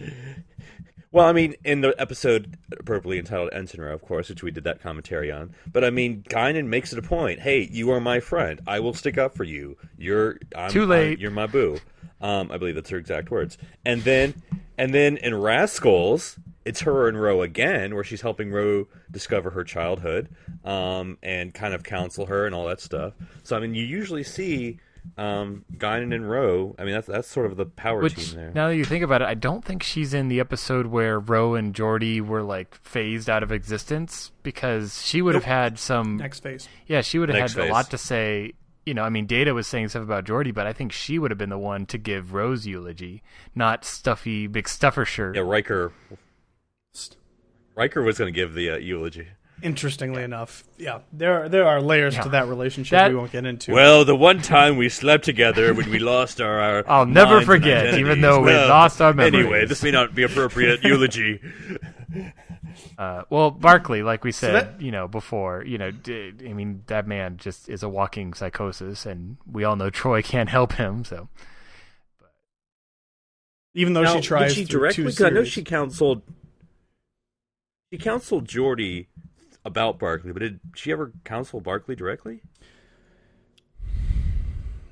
well, I mean, in the episode appropriately entitled Ensign Ro, of course, which we did that commentary on. But I mean, Guinan makes it a point. Hey, you are my friend. I will stick up for you. You're I'm, Too late. I'm- you're my boo. Um, I believe that's her exact words. And then, and then in Rascals, it's her and Ro again, where she's helping Ro discover her childhood, um, and kind of counsel her and all that stuff. So I mean, you usually see um, Guinan and Ro. I mean, that's that's sort of the power Which, team there. now that you think about it, I don't think she's in the episode where Ro and Geordi were like phased out of existence because she would have had some. Next phase. Yeah, she would have Next had a lot to say. You know, I mean, Data was saying stuff about Geordi, but I think she would have been the one to give Ro's eulogy, not stuffy big stuffer shirt. Yeah, Riker. Riker was going to give the uh, eulogy. Interestingly enough, yeah, there are, there are layers Yeah. to that relationship That- we won't get into. Well, the one time we slept together when we lost our, our I'll never forget, even identities. though we lost our memories. Anyway, this may not be appropriate eulogy. Uh, well, Barkley, like we said, that- you know, before, you know, d- I mean, that man just is a walking psychosis, and we all know Troi can't help him. So, even though Now, she tries she directly? two 'cause I know she counseled. She counseled Geordi about Barkley, but did she ever counsel Barkley directly?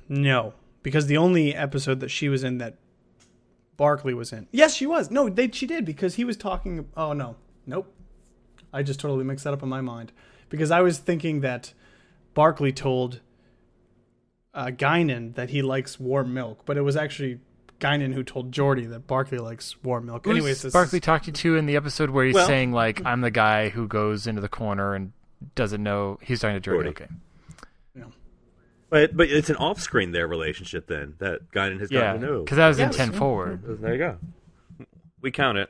No, because the only episode that she was in that Barkley was in. Yes, she was. No, they she did because he was talking. Oh no, nope. I just totally mixed that up in my mind because I was thinking that Barkley told uh, Guinan that he likes warm milk, but it was actually Guinan who told Geordi that Barkley likes warm milk. Who's Anyways, this Barkley is- talking to in the episode where he's Well- saying like, "I'm the guy who goes into the corner and doesn't know." He's talking to Geordi. Jordy. Okay, But but it's an off-screen their relationship then that Guinan has yeah, gotten to know. because that was Yes, in ten yeah, forward. There you go. We count it.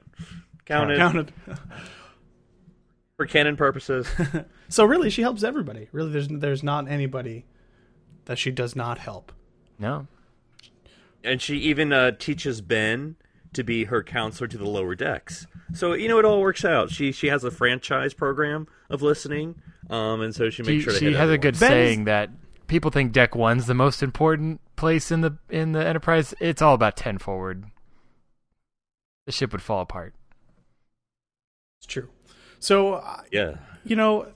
Count it counted. for canon purposes. So really, she helps everybody. Really, there's there's not anybody that she does not help. No, and she even uh, teaches Ben to be her counselor to the lower decks. So you know it all works out. She she has a franchise program of listening, um, and so she makes she, sure to she hit has a good Ben's- saying that people think deck one's the most important place in the in the Enterprise. It's all about ten forward. The ship would fall apart. It's true. So uh, Yeah. you know,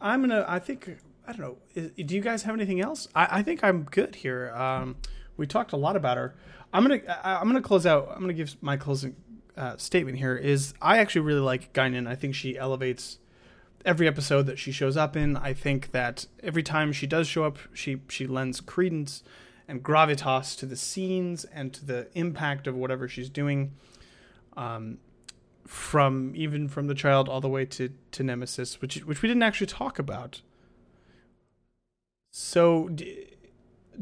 I'm gonna. I think I don't know. Is, do you guys have anything else? I, I think I'm good here. Um, we talked a lot about her. I'm gonna. I'm gonna close out. I'm gonna give my closing uh, statement here. Is I actually really like Guinan. I think she elevates every episode that she shows up in. I think that every time she does show up, she she lends credence and gravitas to the scenes and to the impact of whatever she's doing. Um, from even from the child all the way to to Nemesis, which which we didn't actually talk about. So, d-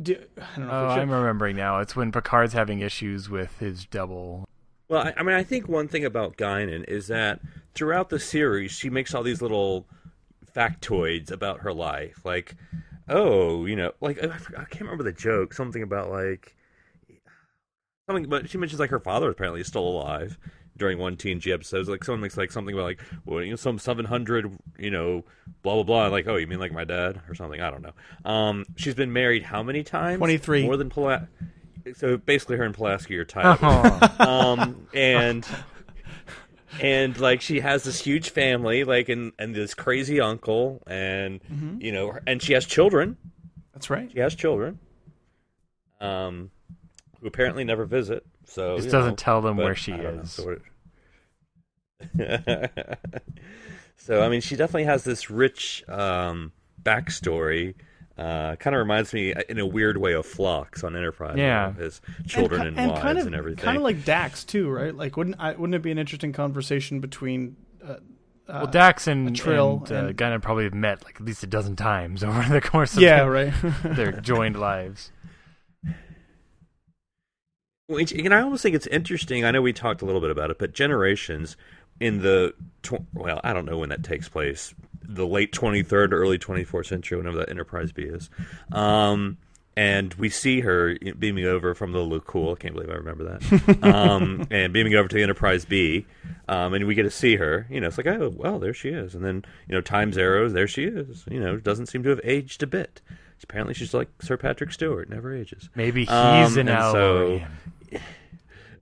d- I don't know. Oh, if we oh, should- I'm remembering now. It's when Picard's having issues with his double. Well, I, I mean, I think one thing about Guinan is that throughout the series, she makes all these little factoids about her life, like, oh, you know, like I, I can't remember the joke. Something about like something, but she mentions like her father apparently is still alive during one TNG episode. Like someone makes like something about like, well, you know, some seven hundred, you know, blah blah blah. Like, oh, you mean like my dad or something? I don't know. Um, she's been married how many times? 23. More than Pula- So basically, her and Pulaski are tied. Oh, um, and and like she has this huge family, like and and this crazy uncle, and you know, and she has children. That's right. She has children, um, who apparently never visit. So Just doesn't know, tell them where she I don't know, is. so so I mean, she definitely has this rich um, backstory. Uh, kind of reminds me, in a weird way, of Phlox on Enterprise. you Yeah. know, his children and, wives kind of, and everything. Kind of like Dax too, right? Like, wouldn't I, wouldn't it be an interesting conversation between? Uh, well, Dax and, Trill and, uh, and- Guinan probably have met like at least a dozen times over the course of yeah, their, right. their joined lives. Well, and I almost think it's interesting. I know we talked a little bit about it, but generations in the tw- well, I don't know when that takes place, the late twenty third, early twenty fourth century, whenever that Enterprise B is. Um, and we see her beaming over from the Lakul. I can't believe I remember that. um, and beaming over to the Enterprise B, um, and we get to see her. You know, it's like, oh, well, there she is. And then you know, times arrows, there she is. You know, doesn't seem to have aged a bit. Apparently, she's like Sir Patrick Stewart, never ages. Maybe he's Um, an and so-.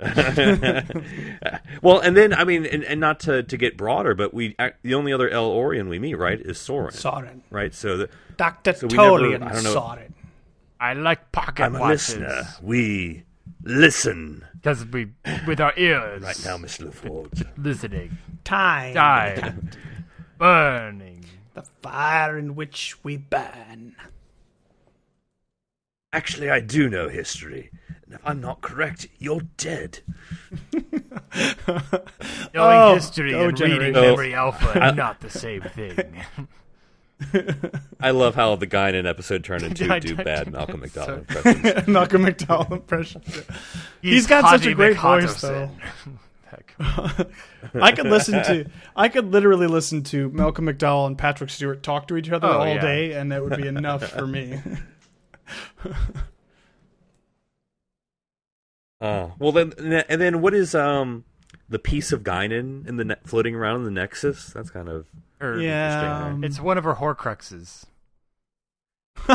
well, and then I mean, and, and not to, to get broader, but we the only other El-Aurian we meet, right, is Soran, Soran, right? So the, Doctor So we never- Tolian I don't know- Soran. I like pocket I'm a listener. We listen because we with our ears right now, Miss Lefort. listening, Time, died, burning. the fire in which we burn. Actually, I do know history, and if I'm not correct, you're dead. Knowing Oh, history go and reading memory alpha are not the same thing. I love how the guy in an episode turned into I- do I- bad Malcolm McDowell Sorry. impressions. Malcolm McDowell impression. He's got such a Hoddy great voice, though. Heck. I could listen to, I could literally listen to Malcolm McDowell and Patrick Stewart talk to each other Oh, all yeah. day, and that would be enough for me. Uh, well then, and then what is um the piece of Guinan in the ne- floating around in the Nexus? That's kind of Or- yeah, interesting, um, It's one of her Horcruxes.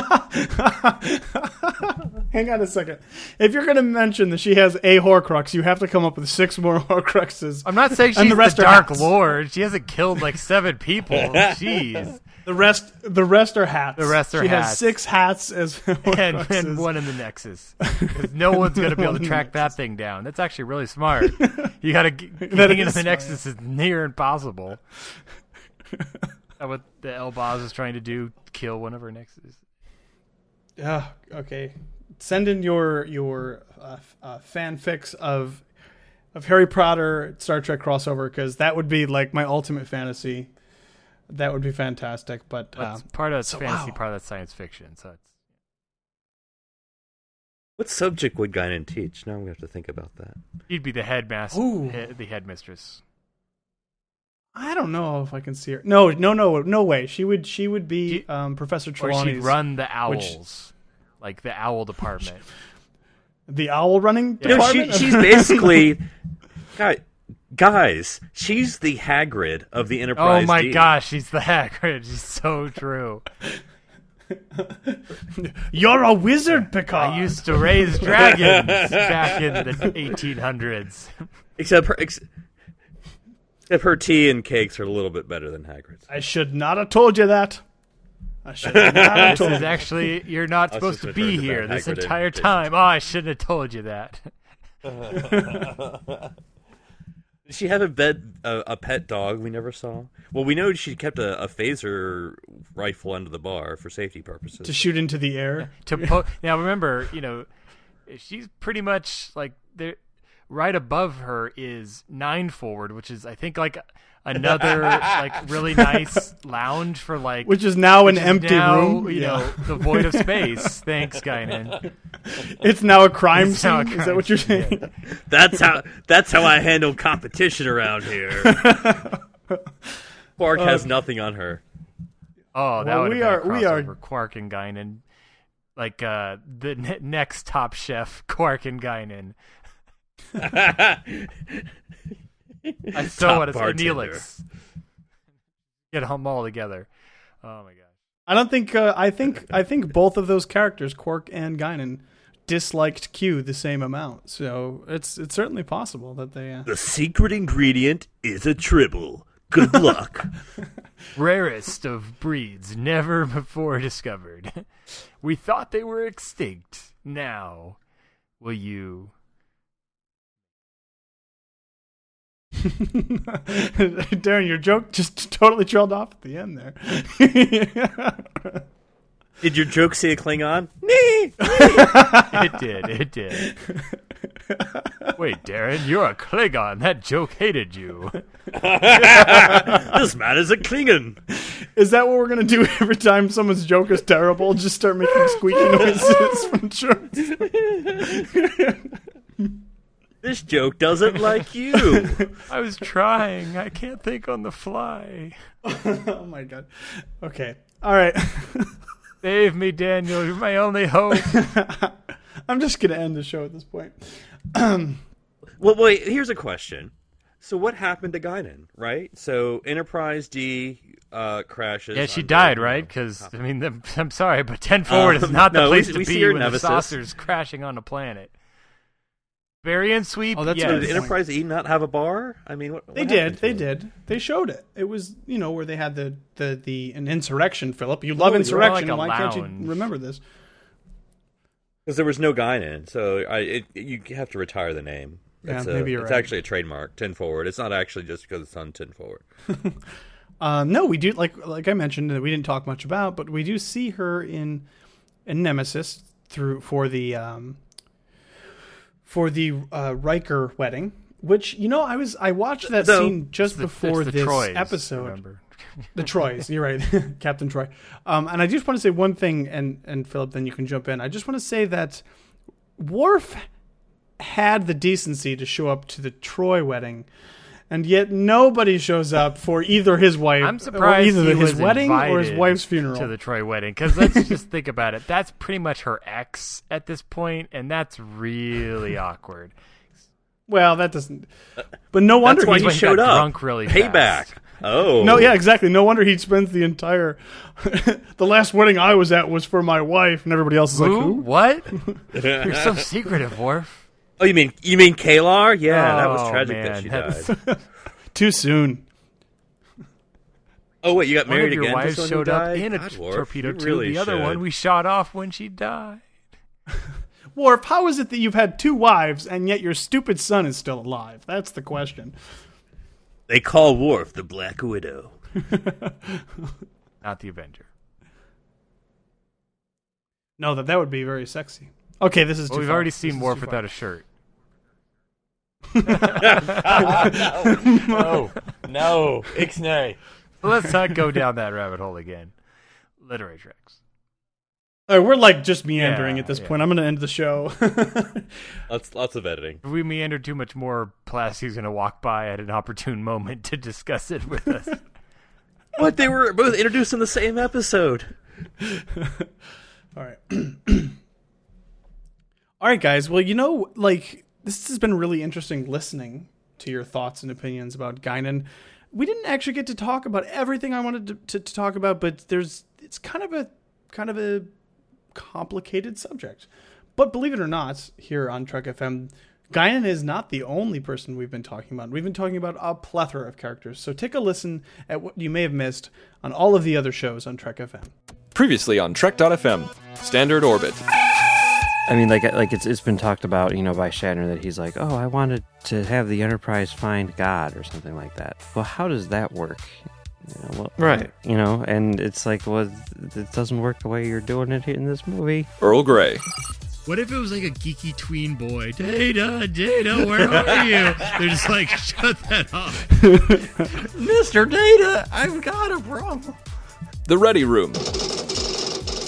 Hang on a second. If you're going to mention that she has a Horcrux, you have to come up with six more Horcruxes. I'm not saying she's And the the, rest are Dark hats. Lord. She hasn't killed like seven people. Jeez. The rest, the rest are hats. The rest are she has six hats as And, and one in the Nexus. no one's going to be able to track that thing down. That's actually really smart. You got to get That into the. Nexus is near impossible. That's what the Elbaz is trying to do, kill one of her Nexuses. Yeah. Okay. Send in your your uh, uh, fanfics of of Harry Potter Star Trek crossover because that would be like my ultimate fantasy. That would be fantastic. But uh, That's part of that's so, fantasy, wow. part of that's science fiction. So it's what subject would Guinan teach? Now I'm gonna have to think about that. she'd be the headmaster, Ooh. he- the headmistress. I don't know if I can see her. No, no, no, no way. She would she would be She- um, Professor Or she'd run the which- owls, like the owl department. the owl running Yeah. No, she, department. she's basically, guy, guys, she's the Hagrid of the Enterprise. Oh my D. gosh, she's the Hagrid. She's so true. You're a wizard, Picard. I used to raise dragons back in the 1800s. Except her, ex- except her tea and cakes are a little bit better than Hagrid's. I should not have told you that. I should not have This told is you. actually you're not supposed to be here this Hagrid entire time. Oh, I shouldn't have told you that. Did she have a bed a, a pet dog we never saw? Well, we know she kept a, a phaser rifle under the bar for safety purposes. to shoot into the air. To po- now, remember, you know, she's pretty much like there. Right above her is nine forward, which is I think like another like really nice lounge for like Which is now an is empty now, room. You Yeah. know, the void of space. Thanks, Guinan. it's now a crime It's now a scene. Is that what you're scene, saying? That's how that's how I handle competition around here. Quark has nothing on her. Oh, that Well, would we have are- been a we are- Quark and Guinan. Like uh, the ne- next top chef, Quark and Guinan. I so Top want to say bartender. Neelix. Get them all together. Oh my god. I don't think. Uh, I think. I think both of those characters, Quark and Guinan, disliked Q the same amount. So it's it's certainly possible that they. Uh, The secret ingredient is a tribble. Good luck. Rarest of breeds never before discovered. We thought they were extinct. Now, will you? Darren, your joke just totally trailed off at the end there. Did your joke say a Klingon? It did. It did. Wait, Darren, you're a Klingon. That joke hated you. this man is a Klingon. Is that what we're gonna do every time someone's joke is terrible? Just start making squeaky noises from jokes. This joke doesn't like you. I was trying. I can't think on the fly. oh my god. Okay. All right. Save me, Daniel. You're my only hope. I'm just gonna end the show at this point. well, wait. Here's a question. So what happened to Guinan? Right. So Enterprise D uh, crashes. Yeah, she under, died, you right? know, Because I mean, the, I'm sorry, but ten forward is Um, not the no, we- place we to see be her when the saucer's crashing on a planet. Baryon sweep. Oh, that's yes. a Did. Enterprise E not have a bar? I mean, what, what They happened did. They it? did. They showed it. It was you know where they had the the the an insurrection. Philip, you love Oh, insurrection. like a Why can't you remember this? Because there was no Guinan, so I it, you have to retire the name. Yeah, It's a- maybe you're it's right. actually a trademark. Ten forward. It's not actually just because it's on ten forward. Uh, no, we do like like I mentioned that we didn't talk much about, but we do see her in in Nemesis through for the um, for the uh, Riker wedding. Which you know, I was I watched that So- scene just the- before the this Trois, episode. The Trois, you're right, Captain Troi. Um, and I just want to say one thing, and and Philip, then you can jump in. I just want to say that Worf had the decency to show up to the Troi wedding, and yet nobody shows up for either his wife. I'm surprised either he his was wedding or his invited wife's funeral. to the Troi wedding. Because let's just think about it. That's pretty much her ex at this point, and that's really awkward. well, that doesn't. But no wonder That's why he he he showed got up. drunk really Payback. fast. Oh. No, yeah, exactly. No wonder he spends the entire. the last wedding I was at was for my wife, and everybody else is like, Who? "Who?" What? You're so secretive, Worf. Oh, you mean you mean K'Ehleyr? Yeah, that was Oh, tragic man, that she died. Too soon. Oh wait, you got One married of your again? to wives someone showed up died? in a God, Worf, torpedo tube. really the other one we shot off when she died. Worf, how is it that you've had two wives and yet your stupid son is still alive? That's the question. They call Worf the Black Widow. Not the Avenger. No, that that would be very sexy. Okay, this is. Well, too we've far. already seen is Worf without far. a shirt. No, no, Ixnay. Let's not go down that rabbit hole again. Literary tricks. All right, we're like just meandering Yeah, at this yeah. point. I'm going to end the show. Lots lots of editing. If we meander too much more, Pulaski's going to walk by at an opportune moment to discuss it with us. What they were both introduced in the same episode. All right. All right, guys. Well, you know, like this has been really interesting listening to your thoughts and opinions about Guinan. We didn't actually get to talk about everything I wanted to, to, to talk about, but there's it's kind of a kind of a complicated subject. But believe it or not, here on Trek FM, Guinan is not the only person we've been talking about. We've been talking about a plethora of characters. So take a listen at what you may have missed on all of the other shows on Trek FM. Previously on Trek.fm, Standard Orbit. I mean, like like it's it's been talked about, you know, by Shatner that he's like, oh, I wanted to have the Enterprise find God or something like that. Well, how does that work? You know, well, Right. You know, and it's like, well, it doesn't work the way you're doing it in this movie. Earl Grey. What if it was like a geeky tween boy? Data, Data, where are you? They're just like, shut that off. Mr. Data, I've got a problem. The Ready Room.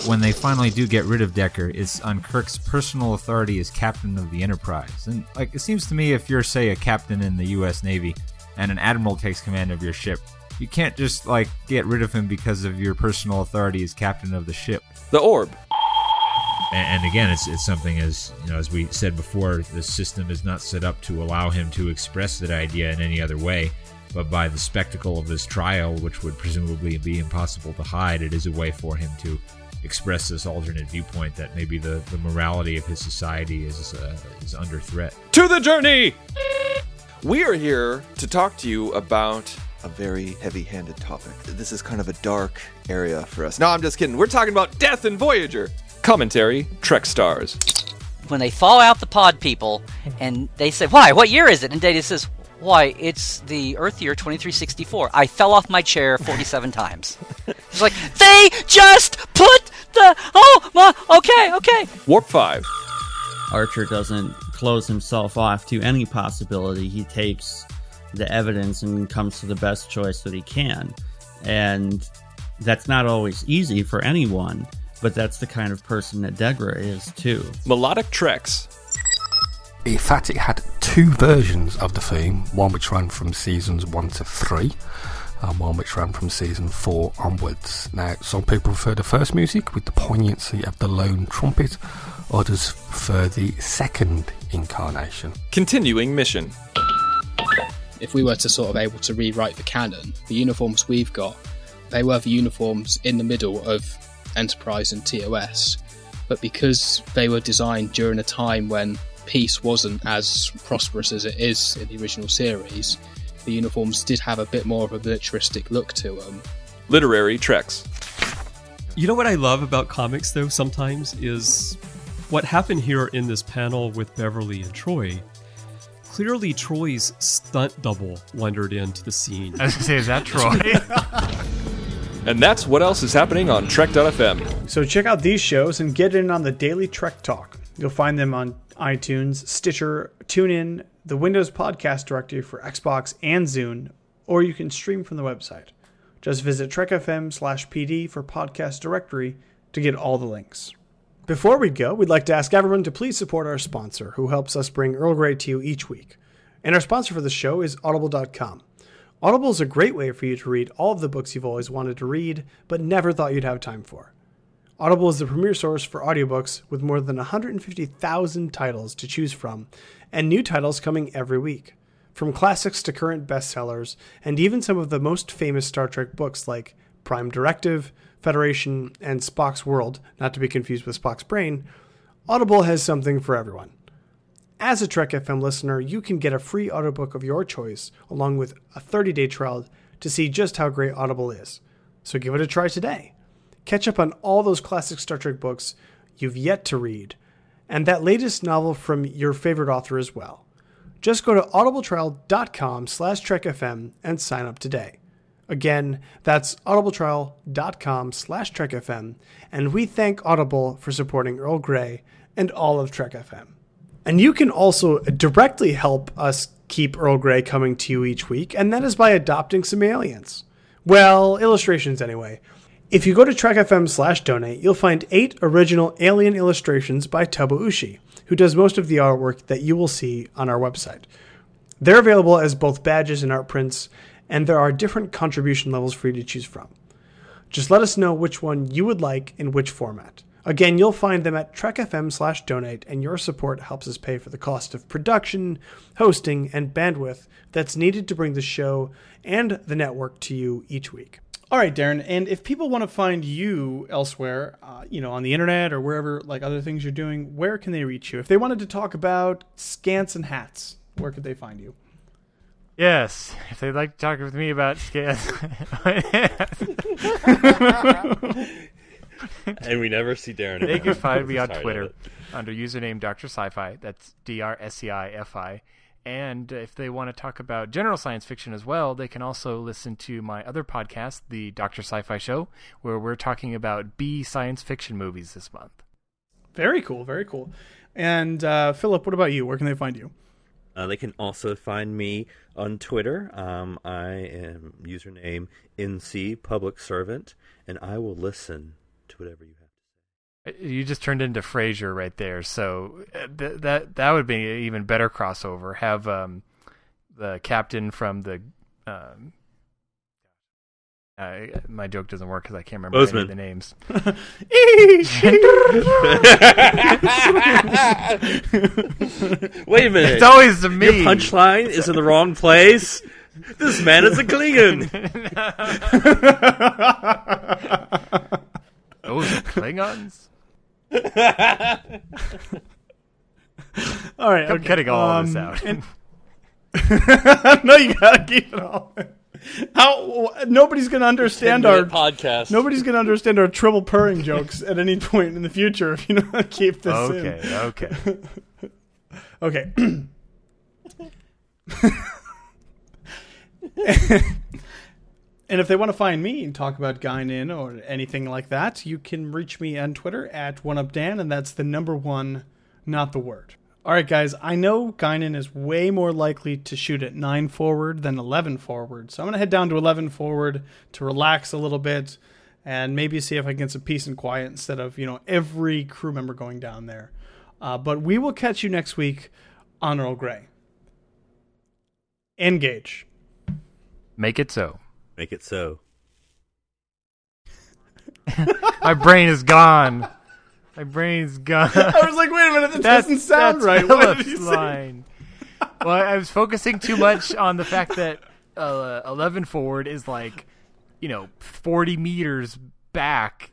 When they finally do get rid of Decker, it's on Kirk's personal authority as captain of the Enterprise. And like it seems to me if you're say a captain in the US Navy and an admiral takes command of your ship, you can't just like get rid of him because of your personal authority as captain of the ship. The Orb. And, and again, it's it's something as you know as we said before, the system is not set up to allow him to express that idea in any other way. But by the spectacle of this trial, which would presumably be impossible to hide, it is a way for him to express this alternate viewpoint that maybe the, the morality of his society is uh, is under threat. To the journey! We are here to talk to you about a very heavy handed topic. This is kind of a dark area for us. No, I'm just kidding. We're talking about death in Voyager. commentary Trek Stars. when they fall out the pod people and they say, Why? What year is it? And Data says, Why, it's the Earth year 2364. I fell off my chair 47 times. It's like, They just put the. Oh, my. Okay, okay. Warp 5. Archer doesn't close himself off to any possibility. He takes the evidence and comes to the best choice that he can. And that's not always easy for anyone, but that's the kind of person that Degra is too. Melodic Treks. In fact, it had two versions of the theme one which ran from seasons 1 to 3, and one which ran from season 4 onwards. Now, some people prefer the first music with the poignancy of the lone trumpet, others prefer the second incarnation. Continuing mission. if we were to sort of able to rewrite the canon, the uniforms we've got, they were the uniforms in the middle of Enterprise and TOS. But because they were designed during a time when peace wasn't as prosperous as it is in the original series, the uniforms did have a bit more of a militaristic look to them. Literary Treks. You know what I love about comics, though, sometimes is what happened here in this panel with Beverly and Troi. Clearly, Troi's stunt double wandered into the scene. I was gonna say, is that Troi? And that's what else is happening on Trek.fm. So check out these shows and get in on the daily Trek Talk. You'll find them on iTunes, Stitcher, TuneIn, the Windows Podcast Directory for Xbox and Zune, or you can stream from the website. Just visit trekfm slash pd for podcast directory to get all the links. Before we go, we'd like to ask everyone to please support our sponsor, who helps us bring Earl Grey to you each week. And our sponsor for the show is Audible.com. Audible is a great way for you to read all of the books you've always wanted to read, but never thought you'd have time for. Audible is the premier source for audiobooks with more than 150,000 titles to choose from, and new titles coming every week. From classics to current bestsellers, and even some of the most famous Star Trek books like Prime Directive, Federation, and Spock's World, not to be confused with Spock's Brain, Audible has something for everyone. As a Trek FM listener, you can get a free audiobook of your choice, along with a 30 day trial to see just how great Audible is. So give it a try today. Catch up on all those classic Star Trek books you've yet to read, and that latest novel from your favorite author as well. Just go to audibletrial.com slash trekfm and sign up today. Again, that's audibletrial.com slash trekfm, and we thank Audible for supporting Earl Grey and all of Trek FM. And you can also directly help us keep Earl Grey coming to you each week, and that is by adopting some aliens. Well, illustrations anyway. If you go to trekfm slash donate, you'll find eight original alien illustrations by Tobo Ushi, who does most of the artwork that you will see on our website. They're available as both badges and art prints, and there are different contribution levels for you to choose from. Just let us know which one you would like in which format. Again, you'll find them at trekfm slash donate, and your support helps us pay for the cost of production, hosting, and bandwidth that's needed to bring the show and the network to you each week. All right, Darren, and if people want to find you elsewhere, uh, you know, on the internet or wherever, like other things you're doing, where can they reach you? If they wanted to talk about scants and hats, where could they find you? Yes, if they'd like to talk with me about scans. and we never see Darren. They again. can find me on Twitter under username Dr. Sci-Fi. That's D R S C I F I. And if they want to talk about general science fiction as well, they can also listen to my other podcast, the Dr. Sci-Fi Show, where we're talking about B science fiction movies this month. Very cool, very cool. And uh, Philip, what about you? Where can they find you? Uh, they can also find me on Twitter. Um, I am username NC Public Servant, and I will listen to whatever you have. You just turned into Frasier right there. So uh, th- that that would be an even better crossover. Have um, the captain from the um, uh, my joke doesn't work because I can't remember any of the names. Wait a minute. It's always the me. Your punchline is in the wrong place. This man is a Klingon. Those are Klingons. All right, I'm okay. cutting all Um, this out. and- no, you gotta keep it all. How nobody's gonna understand our podcast. Nobody's gonna understand our triple purring jokes at any point in the future if you don't keep this Okay, in. okay. okay. and if they want to find me and talk about Guinan or anything like that, you can reach me on Twitter at OneUpDan, and that's the number one, not the word. All right, guys, I know Guinan is way more likely to shoot at 9 forward than 11 forward, so I'm going to head down to 11 forward to relax a little bit and maybe see if I can get some peace and quiet instead of, you know, every crew member going down there. Uh, but we will catch you next week on Earl Grey. Engage. Make it so. Make it so. My brain is gone. My brain's gone. I was like, wait a minute, that That's- doesn't sound that's right. What did Philip's he say? line. well, I was focusing too much on the fact that uh, 11 forward is like, you know, 40 meters back.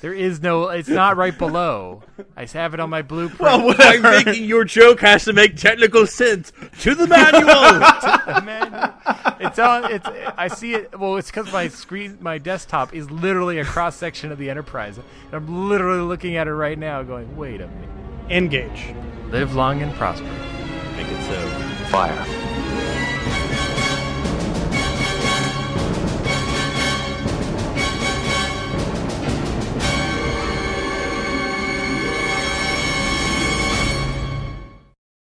There is no, it's not right below. I have it on my blueprint. Well, I'm making your joke has to make technical sense to the manual. Man, it's on. It's. I see it. Well, it's because my screen, my desktop is literally a cross section of the Enterprise. And I'm literally looking at it right now, going, "Wait a minute." Engage. Live long and prosper. Make it so. Fire.